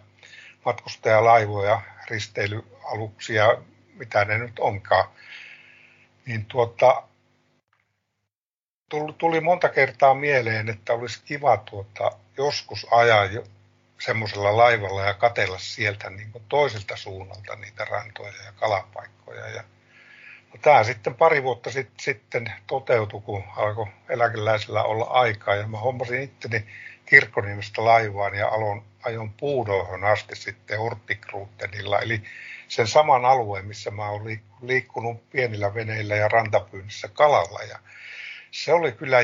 matkustajalaivoja, risteilyaluksia, mitä ne nyt onkaan. Niin tuota, tuli monta kertaa mieleen, että olisi kiva tuota, joskus ajaa semmoisella laivalla ja katella sieltä niin kuin toiselta suunnalta niitä rantoja ja kalapaikkoja. Ja, no, tämä sitten pari vuotta sit, sitten toteutui, kun alkoi eläkeläisellä olla aikaa ja mä hommasin itteni Kirkkoniemestä laivaan ja aloin, ajon puudoihin asti sitten Urtikruuttenilla, eli sen saman alueen, missä mä olen liikkunut pienillä veneillä ja rantapyynnissä kalalla. Ja se oli kyllä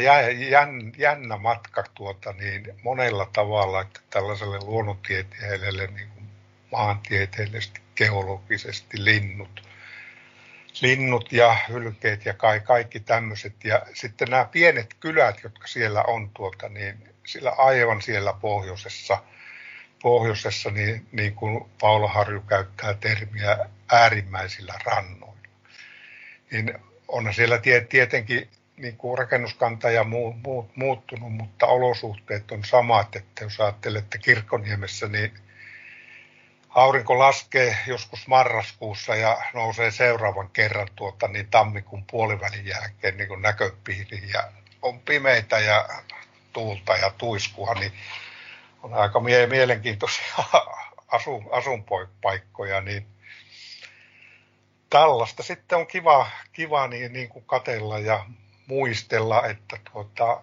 jännä matka tuota, niin monella tavalla, että tällaiselle luonnontieteelle, niin kuin maantieteellisesti, geologisesti linnut, linnut ja hylkeet ja kaikki, kaikki tämmöiset. Ja sitten nämä pienet kylät, jotka siellä on, tuota, niin sillä aivan siellä pohjoisessa, pohjoisessa niin, niin kuin Paula Harju käyttää termiä äärimmäisillä rannoilla. Niin on siellä tietenkin niin kuin rakennuskanta ja muu, muu, muuttunut, mutta olosuhteet on samat. Että jos ajattelette Kirkkoniemessä, niin aurinko laskee joskus marraskuussa ja nousee seuraavan kerran tuota, niin tammikuun puolivälin jälkeen niin näköpiiriin ja on pimeitä ja tuulta ja tuiskua, niin on aika mielenkiintoisia asun, asunpaikkoja, niin tällaista sitten on kiva, kiva niin, niin kuin katella ja muistella, että, tuota,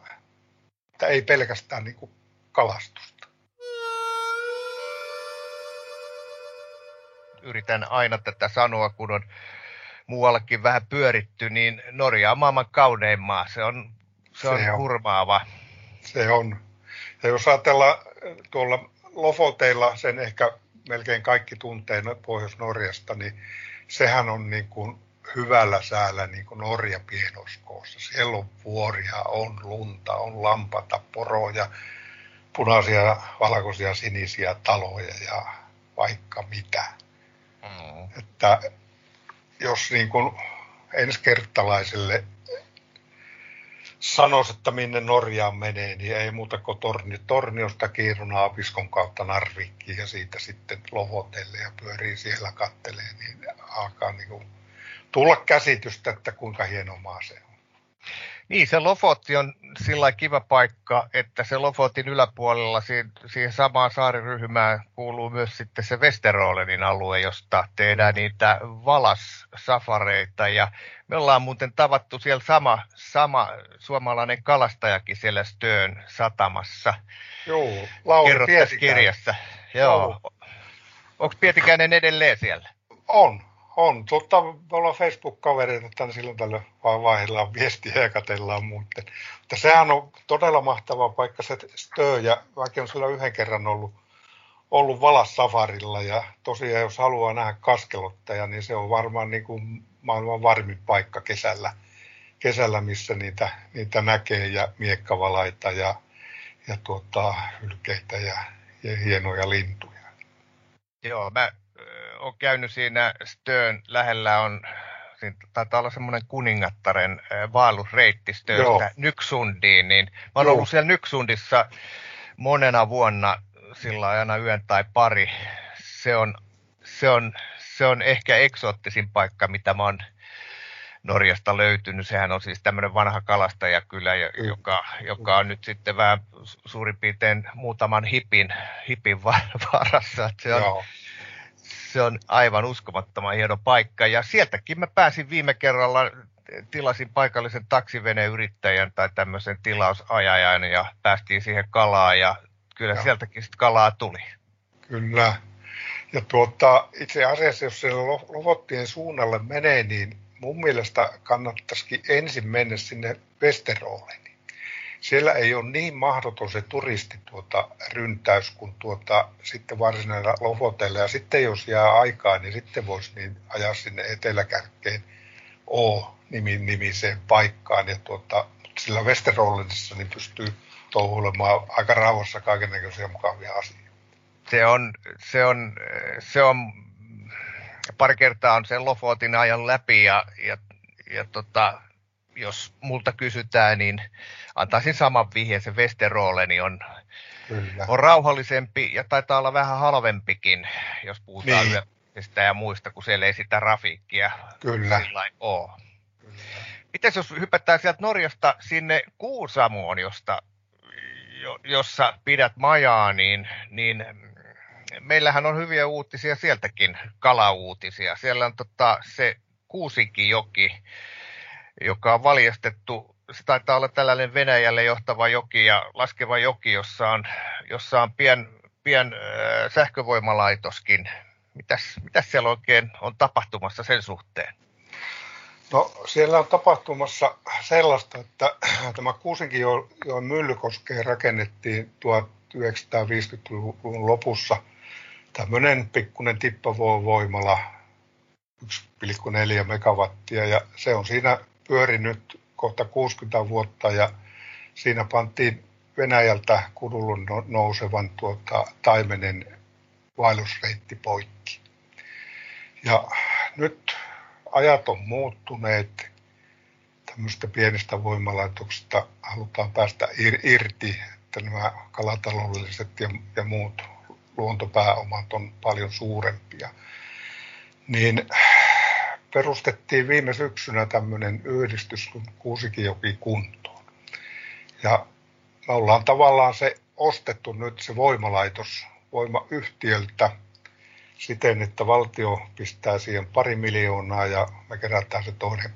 että ei pelkästään niin kuin kalastusta. Yritän aina tätä sanoa, kun on muuallakin vähän pyöritty, niin Norja on maailman kaunein maa. Se on, se on, se on. hurmaava. Se on. Ja jos ajatellaan tuolla Lofoteilla, sen ehkä melkein kaikki tuntee Pohjois-Norjasta, niin sehän on niin kuin hyvällä säällä niin kuin Norja pienoskoossa. Siellä on vuoria, on lunta, on lampata, poroja, punaisia, valkoisia, sinisiä taloja ja vaikka mitä. Mm. Että jos niin kuin ensikertalaiselle sanoisi, että minne Norjaan menee, niin ei muuta kuin torni, Torniosta Kiiruna Apiskon kautta Narvikkiin ja siitä sitten Lohotelle ja pyörii siellä kattelee, niin alkaa niin kuin tulla käsitystä, että kuinka hieno maa se on. Niin, se Lofotti on sillä kiva paikka, että se Lofotin yläpuolella siihen, siihen samaan saariryhmään kuuluu myös sitten se Westerolenin alue, josta tehdään niitä valassafareita. Ja me ollaan muuten tavattu siellä sama, sama suomalainen kalastajakin siellä Stöön satamassa. Joo, Lauri kirjassa. Joo. Onko Pietikäinen edelleen siellä? On, on. Totta, me ollaan Facebook-kavereita, että silloin tällöin vaan vaihdellaan viestiä ja katellaan muuten. Mutta sehän on todella mahtava paikka se Stö, ja vaikka on sillä yhden kerran ollut, ollut safarilla, ja tosiaan jos haluaa nähdä kaskelottaja, niin se on varmaan niin kuin maailman varmin paikka kesällä, kesällä missä niitä, niitä näkee, ja miekkavalaita, ja, ja tuota, hylkeitä ja, ja hienoja lintuja. Joo, mä olen käynyt siinä Stön lähellä on, siinä taitaa olla semmoinen kuningattaren vaellusreitti Stöstä Nyksundiin, niin mä oon Joo. ollut siellä Nyksundissa monena vuonna sillä aina yön tai pari. Se on, se on, se on ehkä eksoottisin paikka, mitä mä oon Norjasta löytynyt. Sehän on siis tämmöinen vanha kalastajakylä, mm. joka, joka on nyt sitten vähän suurin piirtein muutaman hipin, hipin varassa. Se on, Joo se on aivan uskomattoman hieno paikka. Ja sieltäkin mä pääsin viime kerralla tilasin paikallisen taksiveneyrittäjän tai tämmöisen tilausajajan ja päästiin siihen kalaan ja kyllä ja. sieltäkin sitten kalaa tuli. Kyllä. Ja tuota, itse asiassa, jos siellä Lovottien suunnalle menee, niin mun mielestä kannattaisikin ensin mennä sinne Westerooleen. Siellä ei ole niin mahdoton se turisti tuota, ryntäys kuin tuota, sitten varsinaisella Lofoteilla. Ja sitten jos jää aikaa, niin sitten voisi niin ajaa sinne eteläkärkeen O-nimiseen paikkaan. Ja tuota, sillä Westerollenissa niin pystyy touhuilemaan aika rauhassa kaikenlaisia mukavia asioita. Se on, se on, se on pari kertaa on sen Lofotin ajan läpi ja, ja, ja tota, jos multa kysytään, niin antaisin saman vihjeen, se Westeroleni on, Kyllä. on rauhallisempi ja taitaa olla vähän halvempikin, jos puhutaan niin. ja muista, kun siellä ei sitä rafiikkia Kyllä. ole. Mites jos hypätään sieltä Norjasta sinne Kuusamoon, josta, jossa pidät majaa, niin, niin meillähän on hyviä uutisia sieltäkin, kalauutisia. Siellä on tota, se Kuusinkijoki, joka on valjastettu. Se taitaa olla tällainen Venäjälle johtava joki ja laskeva joki, jossa on, jossa on pien, pien äh, sähkövoimalaitoskin. Mitäs, mitäs siellä oikein on tapahtumassa sen suhteen? No siellä on tapahtumassa sellaista, että tämä Kuusinkijoen myllykoskeen rakennettiin 1950-luvun lopussa – tämmöinen pikkuinen tippavoimala, 1,4 megawattia ja se on siinä pyörinyt kohta 60 vuotta ja siinä pantiin Venäjältä kudullun no-, nousevan tuota, taimenen vaellusreitti poikki. Ja nyt ajat on muuttuneet, tämmöistä pienistä voimalaitoksista halutaan päästä irti, että nämä kalataloudelliset ja, ja muut luontopääomat on paljon suurempia. Niin perustettiin viime syksynä tämmöinen yhdistys kuin Kuusikijoki kuntoon. Ja me ollaan tavallaan se ostettu nyt se voimalaitos voimayhtiöltä siten, että valtio pistää siihen pari miljoonaa ja me kerätään se toinen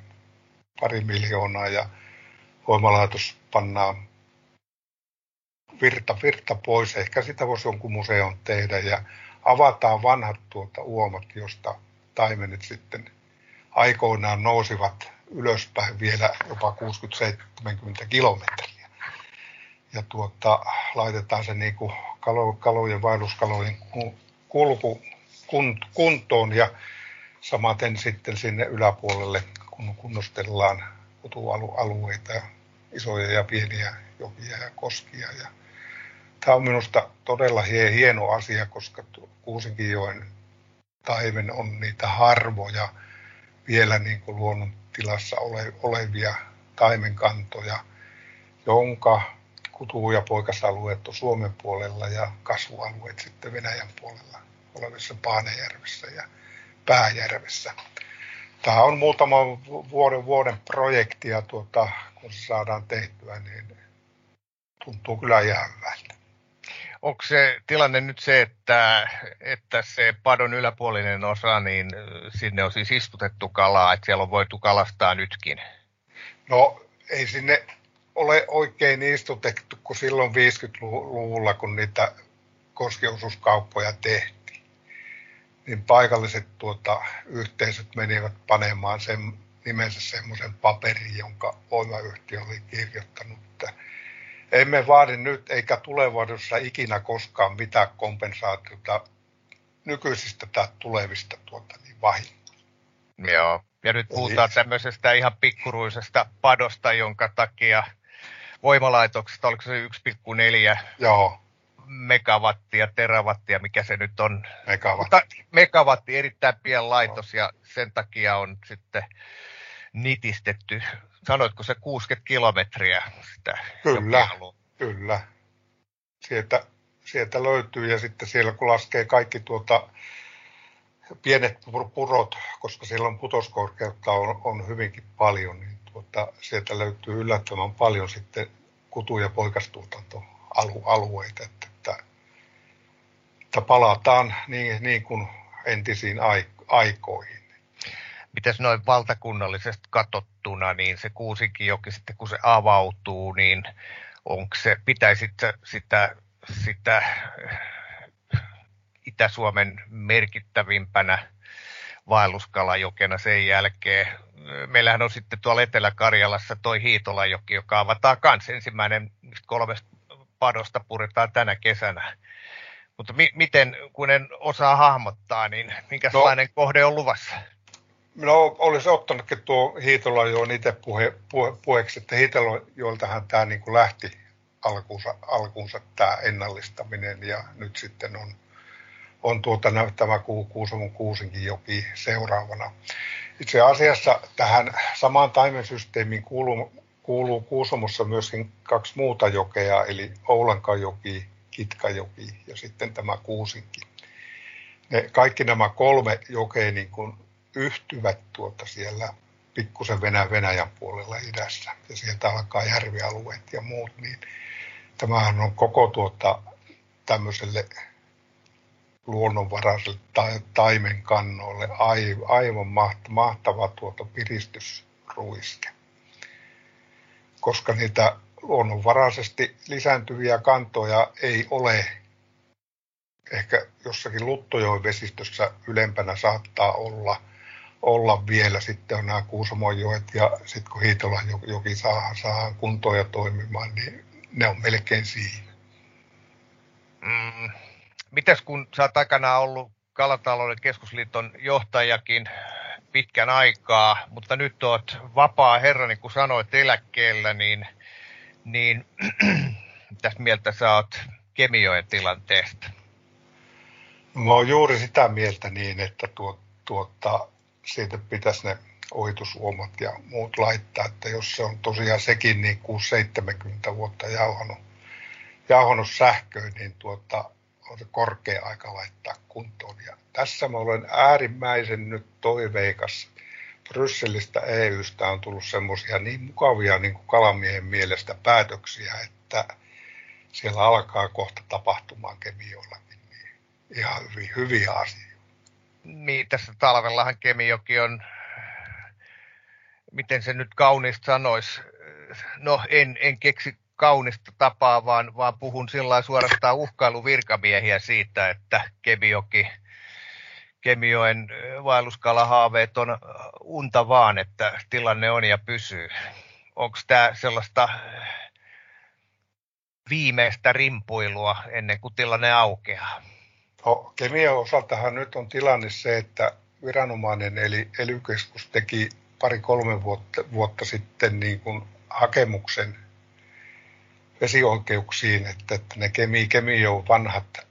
pari miljoonaa ja voimalaitos pannaan virta, virta pois. Ehkä sitä voisi jonkun museon tehdä ja avataan vanhat tuota uomat, josta taimenet sitten aikoinaan nousivat ylöspäin vielä jopa 60-70 kilometriä. Ja tuota, laitetaan se niin kuin kalo, kalojen, vaelluskalojen kulku kuntoon ja samaten sitten sinne yläpuolelle, kun kunnostellaan kutualueita, isoja ja pieniä jokia ja koskia. Ja tämä on minusta todella hieno asia, koska Kuusinkijoen taimen on niitä harvoja vielä niin kuin luonnontilassa ole, olevia taimenkantoja, jonka kutu- ja poikasalueet on Suomen puolella ja kasvualueet sitten Venäjän puolella olevissa Paanejärvessä ja Pääjärvessä. Tämä on muutama vuoden, vuoden projekti ja tuota, kun se saadaan tehtyä, niin tuntuu kyllä ihan hyvältä onko se tilanne nyt se, että, että se padon yläpuolinen osa, niin sinne on siis istutettu kalaa, että siellä on voitu kalastaa nytkin? No ei sinne ole oikein istutettu kuin silloin 50-luvulla, kun niitä koskiosuuskauppoja tehtiin. Niin paikalliset tuota, yhteisöt menivät panemaan sen nimensä semmoisen paperin, jonka voimayhtiö oli kirjoittanut, että emme vaadi nyt eikä tulevaisuudessa ikinä koskaan mitään kompensaatiota nykyisistä tai tulevista tuota, niin vahingoista. Joo, ja nyt puhutaan Eli... tämmöisestä ihan pikkuruisesta padosta, jonka takia voimalaitoksesta, oliko se 1,4 Joo. megawattia, terawattia, mikä se nyt on. Megawatti. Mutta megawatti, erittäin pieni laitos, ja sen takia on sitten nitistetty sanoitko se 60 kilometriä sitä Kyllä, kyllä. Sieltä, sieltä löytyy ja sitten siellä kun laskee kaikki tuota, pienet purot, koska siellä on putoskorkeutta on, on hyvinkin paljon, niin tuota, sieltä löytyy yllättävän paljon sitten kutu- ja poikastuotantoalueita, että, että, että palataan niin, niin kuin entisiin aikoihin. Mitäs noin valtakunnallisesti katsottuna, niin se Kuusinkijoki sitten kun se avautuu, niin onko se, pitäisi sitä, sitä Itä-Suomen merkittävimpänä vaelluskalajokena sen jälkeen. Meillähän on sitten tuolla Etelä-Karjalassa toi Hiitolajoki, joka avataan kanssa ensimmäinen kolmesta padosta puretaan tänä kesänä. Mutta mi- miten, kun en osaa hahmottaa, niin minkälainen no, kohde on luvassa? No olisi ottanutkin tuo Hiitolajoon itse puhe, puhe, puheeksi, että Hiitolajoiltahan tämä niin kuin lähti alkuunsa, alkuunsa tämä ennallistaminen ja nyt sitten on, on tuota, tämä Kuusamon Kuusinkin joki seuraavana. Itse asiassa tähän samaan taimensysteemiin kuuluu, kuuluu Kuusamossa myöskin kaksi muuta jokea, eli Oulankajoki, Kitkajoki ja sitten tämä Kuusinki. Ne, kaikki nämä kolme jokea niin kuin yhtyvät tuota siellä pikkusen Venäjän, Venäjän puolella idässä ja sieltä alkaa järvialueet ja muut, niin tämähän on koko tuota tämmöiselle luonnonvaraiselle ta- taimenkannoille aivan mahtava tuota piristysruiske. Koska niitä luonnonvaraisesti lisääntyviä kantoja ei ole. Ehkä jossakin Luttojoen vesistössä ylempänä saattaa olla, olla vielä. Sitten on nämä Kuusamojoet ja sitten kun Hiitola joki saa, saa kuntoja toimimaan, niin ne on melkein siinä. Mm. Mitäs kun sä oot aikanaan ollut Kalatalouden keskusliiton johtajakin pitkän aikaa, mutta nyt oot vapaa herra, niin kuin sanoit, eläkkeellä, niin, niin mitäs mieltä sä oot Kemioen tilanteesta? Mä oon juuri sitä mieltä niin, että tuo, tuota, siitä pitäisi ne ohitusuomat ja muut laittaa, että jos se on tosiaan sekin niin kuin 70 vuotta jauhanut, jauhanut sähköön, niin tuota, on se korkea aika laittaa kuntoon. Ja tässä mä olen äärimmäisen nyt toiveikas. Brysselistä EUstä on tullut semmoisia niin mukavia niin kuin kalamiehen mielestä päätöksiä, että siellä alkaa kohta tapahtumaan kemiollakin niin ihan hyvin, hyviä asioita. Niin, tässä talvellahan Kemijoki on miten se nyt kauniista sanoisi, no en, en keksi kaunista tapaa, vaan, vaan puhun sillä suorastaan uhkailuvirkamiehiä siitä, että Kemioki, Kemioen vaelluskalahaaveet on unta vaan, että tilanne on ja pysyy. Onko tämä sellaista viimeistä rimpuilua ennen kuin tilanne aukeaa? No, Kemion osaltahan nyt on tilanne se, että viranomainen eli ely teki pari-kolme vuotta, vuotta sitten niin kuin hakemuksen vesioikeuksiin, että, että ne kemi, kemio vanhat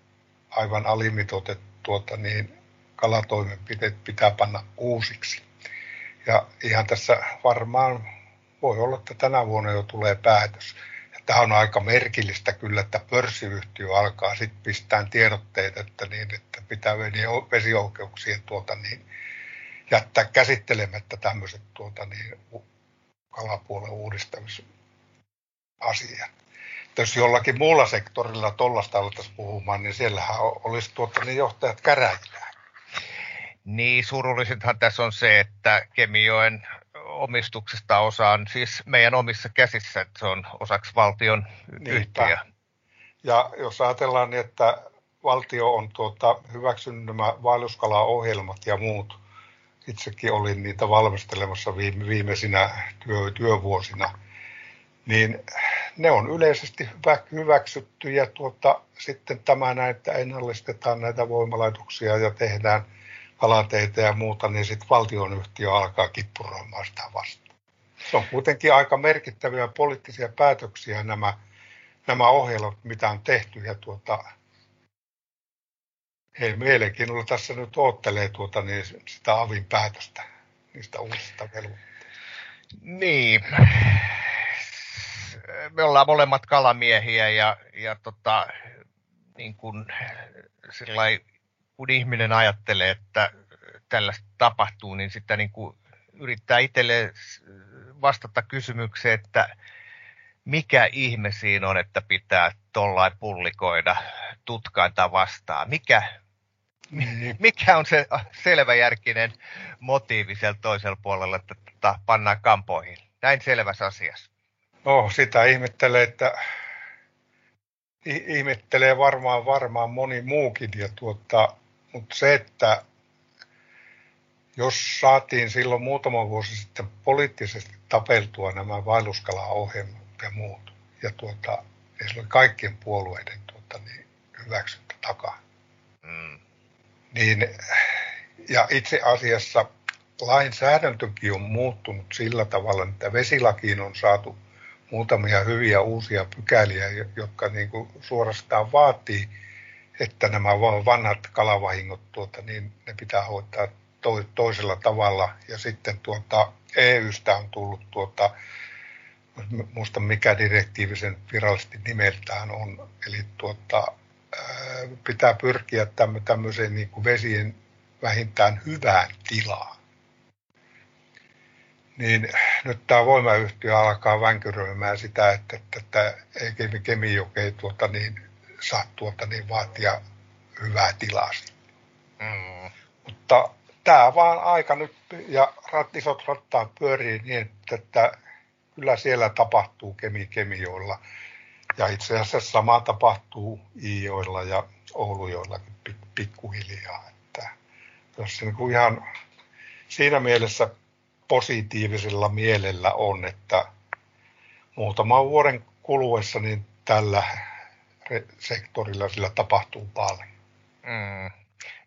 aivan alimitoitet tuota, niin kalatoimenpiteet pitää panna uusiksi. Ja ihan tässä varmaan voi olla, että tänä vuonna jo tulee päätös. Tämä on aika merkillistä kyllä, että pörssiyhtiö alkaa sitten pistää tiedotteet, että, niin, että pitää vesioikeuksien tuota, niin, jättää käsittelemättä tämmöiset tuota, niin, kalapuolen uudistamisasiat. Jos jollakin muulla sektorilla tuollaista alettaisiin puhumaan, niin siellähän olisi tuota, niin johtajat käräjillä. Niin, surullisintahan tässä on se, että Kemijoen omistuksesta osa on siis meidän omissa käsissä, että se on osaksi valtion yhtiö. Ja jos ajatellaan, niin että valtio on tuota, hyväksynyt nämä vaelluskalaohjelmat ja muut, itsekin olin niitä valmistelemassa viime, viimeisinä työ, työvuosina, niin ne on yleisesti hyvä, hyväksytty ja tuota, sitten tämä näitä ennallistetaan näitä voimalaitoksia ja tehdään kalateitä ja muuta, niin sitten valtionyhtiö alkaa kippuroimaan sitä vastaan. Se on kuitenkin aika merkittäviä poliittisia päätöksiä nämä, nämä ohjelmat, mitä on tehty ja tuota, he mielenkiinnolla tässä nyt oottelee tuota, niin sitä avin päätöstä niistä uusista velvoitteista. Niin. Me ollaan molemmat kalamiehiä ja, ja tota, niin kun, sillai, kun ihminen ajattelee, että tällaista tapahtuu, niin sitä niin kuin yrittää itselle vastata kysymykseen, että mikä ihme siinä on, että pitää tollain pullikoida tutkainta vastaan. Mikä, Niin. Mikä on se selväjärkinen motiivi siellä toisella puolella, että tota, pannaan kampoihin? Näin selvässä asiassa. No, sitä ihmettelee, että ihmettelee varmaan varmaan moni muukin. Ja tuota, mutta se, että jos saatiin silloin muutama vuosi sitten poliittisesti tapeltua nämä vaelluskalaohjelmat ja muut, ja tuota, ja sillä oli kaikkien puolueiden tuota, niin hyväksyntä takaa. Mm. Niin, ja itse asiassa lainsäädäntökin on muuttunut sillä tavalla, että vesilakiin on saatu muutamia hyviä uusia pykäliä, jotka niin kuin suorastaan vaatii, että nämä vanhat kalavahingot, tuota, niin ne pitää hoitaa toisella tavalla. Ja sitten tuota, EUstä on tullut, tuota, muista mikä direktiivi sen virallisesti nimeltään on, eli tuota, pitää pyrkiä tämmöiseen niin kuin vesien vähintään hyvään tilaan. Niin nyt tämä voimayhtiö alkaa vänkyröimään sitä, että, että, että ei Kemijoki ei tuota niin, saa tuota niin vaatia hyvää tilaa. Mm. Mutta tämä vaan aika nyt ja rat, isot rattaat pyörii niin, että, että kyllä siellä tapahtuu kemi kemioilla. Ja itse asiassa sama tapahtuu Iijoilla ja Oulujoillakin pikkuhiljaa. Että jos se niin ihan siinä mielessä positiivisella mielellä on, että muutaman vuoden kuluessa niin tällä sektorilla sillä tapahtuu paljon. Mm.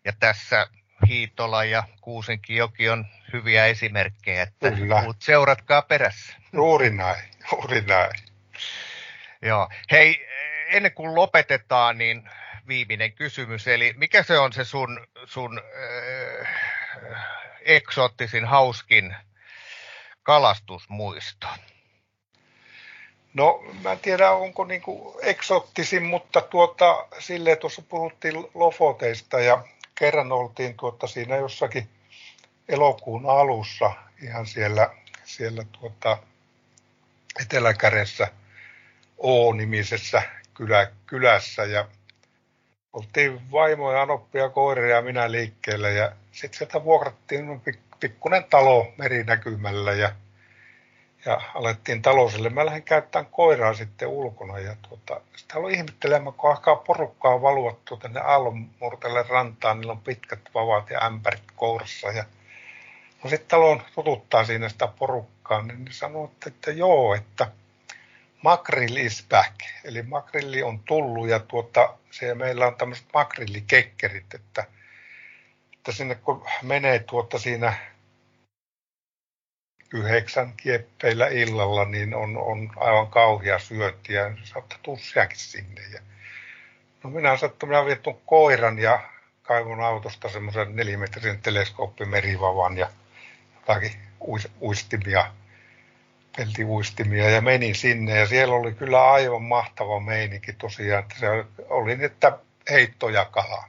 Ja tässä Hiitola ja Kuusenkijoki on hyviä esimerkkejä, että Kyllä. muut seuratkaa perässä. Juuri näin, juuri näin. Joo. Hei, ennen kuin lopetetaan, niin viimeinen kysymys. Eli mikä se on se sun, sun äh, eksoottisin, hauskin kalastusmuisto? No, mä en tiedä, onko niin eksottisin, mutta tuota, silleen tuossa puhuttiin Lofoteista ja kerran oltiin tuota siinä jossakin elokuun alussa ihan siellä, siellä tuota Eteläkädessä O-nimisessä kylä, kylässä ja oltiin vaimo ja Anoppi ja koiria ja minä liikkeelle ja sitten sieltä vuokrattiin pikkunen talo merinäkymällä ja ja alettiin talouselle. Mä lähdin käyttämään koiraa sitten ulkona ja tuota, sitten aloin ihmettelemään, kun alkaa porukkaa valua tuota tänne aallonmurtelle rantaan, niillä on pitkät vavat ja ämpärit kourassa ja no sitten talon tututtaa siinä sitä porukkaa, niin ne sanoo, että, että joo, että makrill is back, eli makrilli on tullut ja tuota, siellä meillä on tämmöiset makrillikekkerit, että, että sinne kun menee tuota siinä yhdeksän kieppeillä illalla, niin on, on aivan kauhia syöntiä. Saattaa tussiakin sinne. Ja, no minä sattuin, minä viettu koiran ja kaivun autosta semmoisen nelimetrisen teleskooppimerivavan ja jotakin uistimia, peltiuistimia ja menin sinne ja siellä oli kyllä aivan mahtava meininki tosiaan, että se oli että heitto ja kala.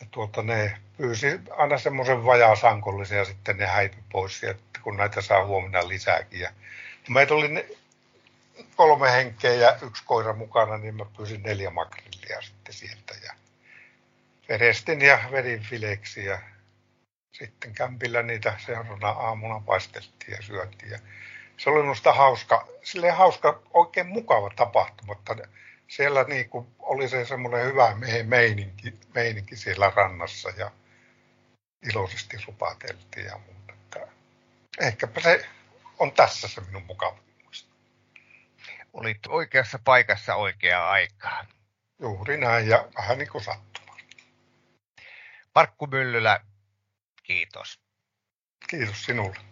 Ja tuota ne pyysi aina semmoisen vajaasankollisen ja sitten ne häipy pois, että kun näitä saa huomenna lisääkin. Ja meitä oli kolme henkeä ja yksi koira mukana, niin mä pyysin neljä makrillia sitten sieltä. Ja verestin ja vedin fileksi ja sitten kämpillä niitä seuraavana aamuna paisteltiin ja syötiin. Ja se oli minusta hauska, hauska, oikein mukava tapahtuma. Siellä niin kuin oli se semmoinen hyvä meininki, meininki siellä rannassa ja iloisesti rupateltiin ja muuta. Ehkäpä se on tässä se minun mukavuus. Olit oikeassa paikassa oikeaan aikaan. Juuri näin ja vähän niin kuin sattuma. Markku Myllylä, kiitos. Kiitos sinulle.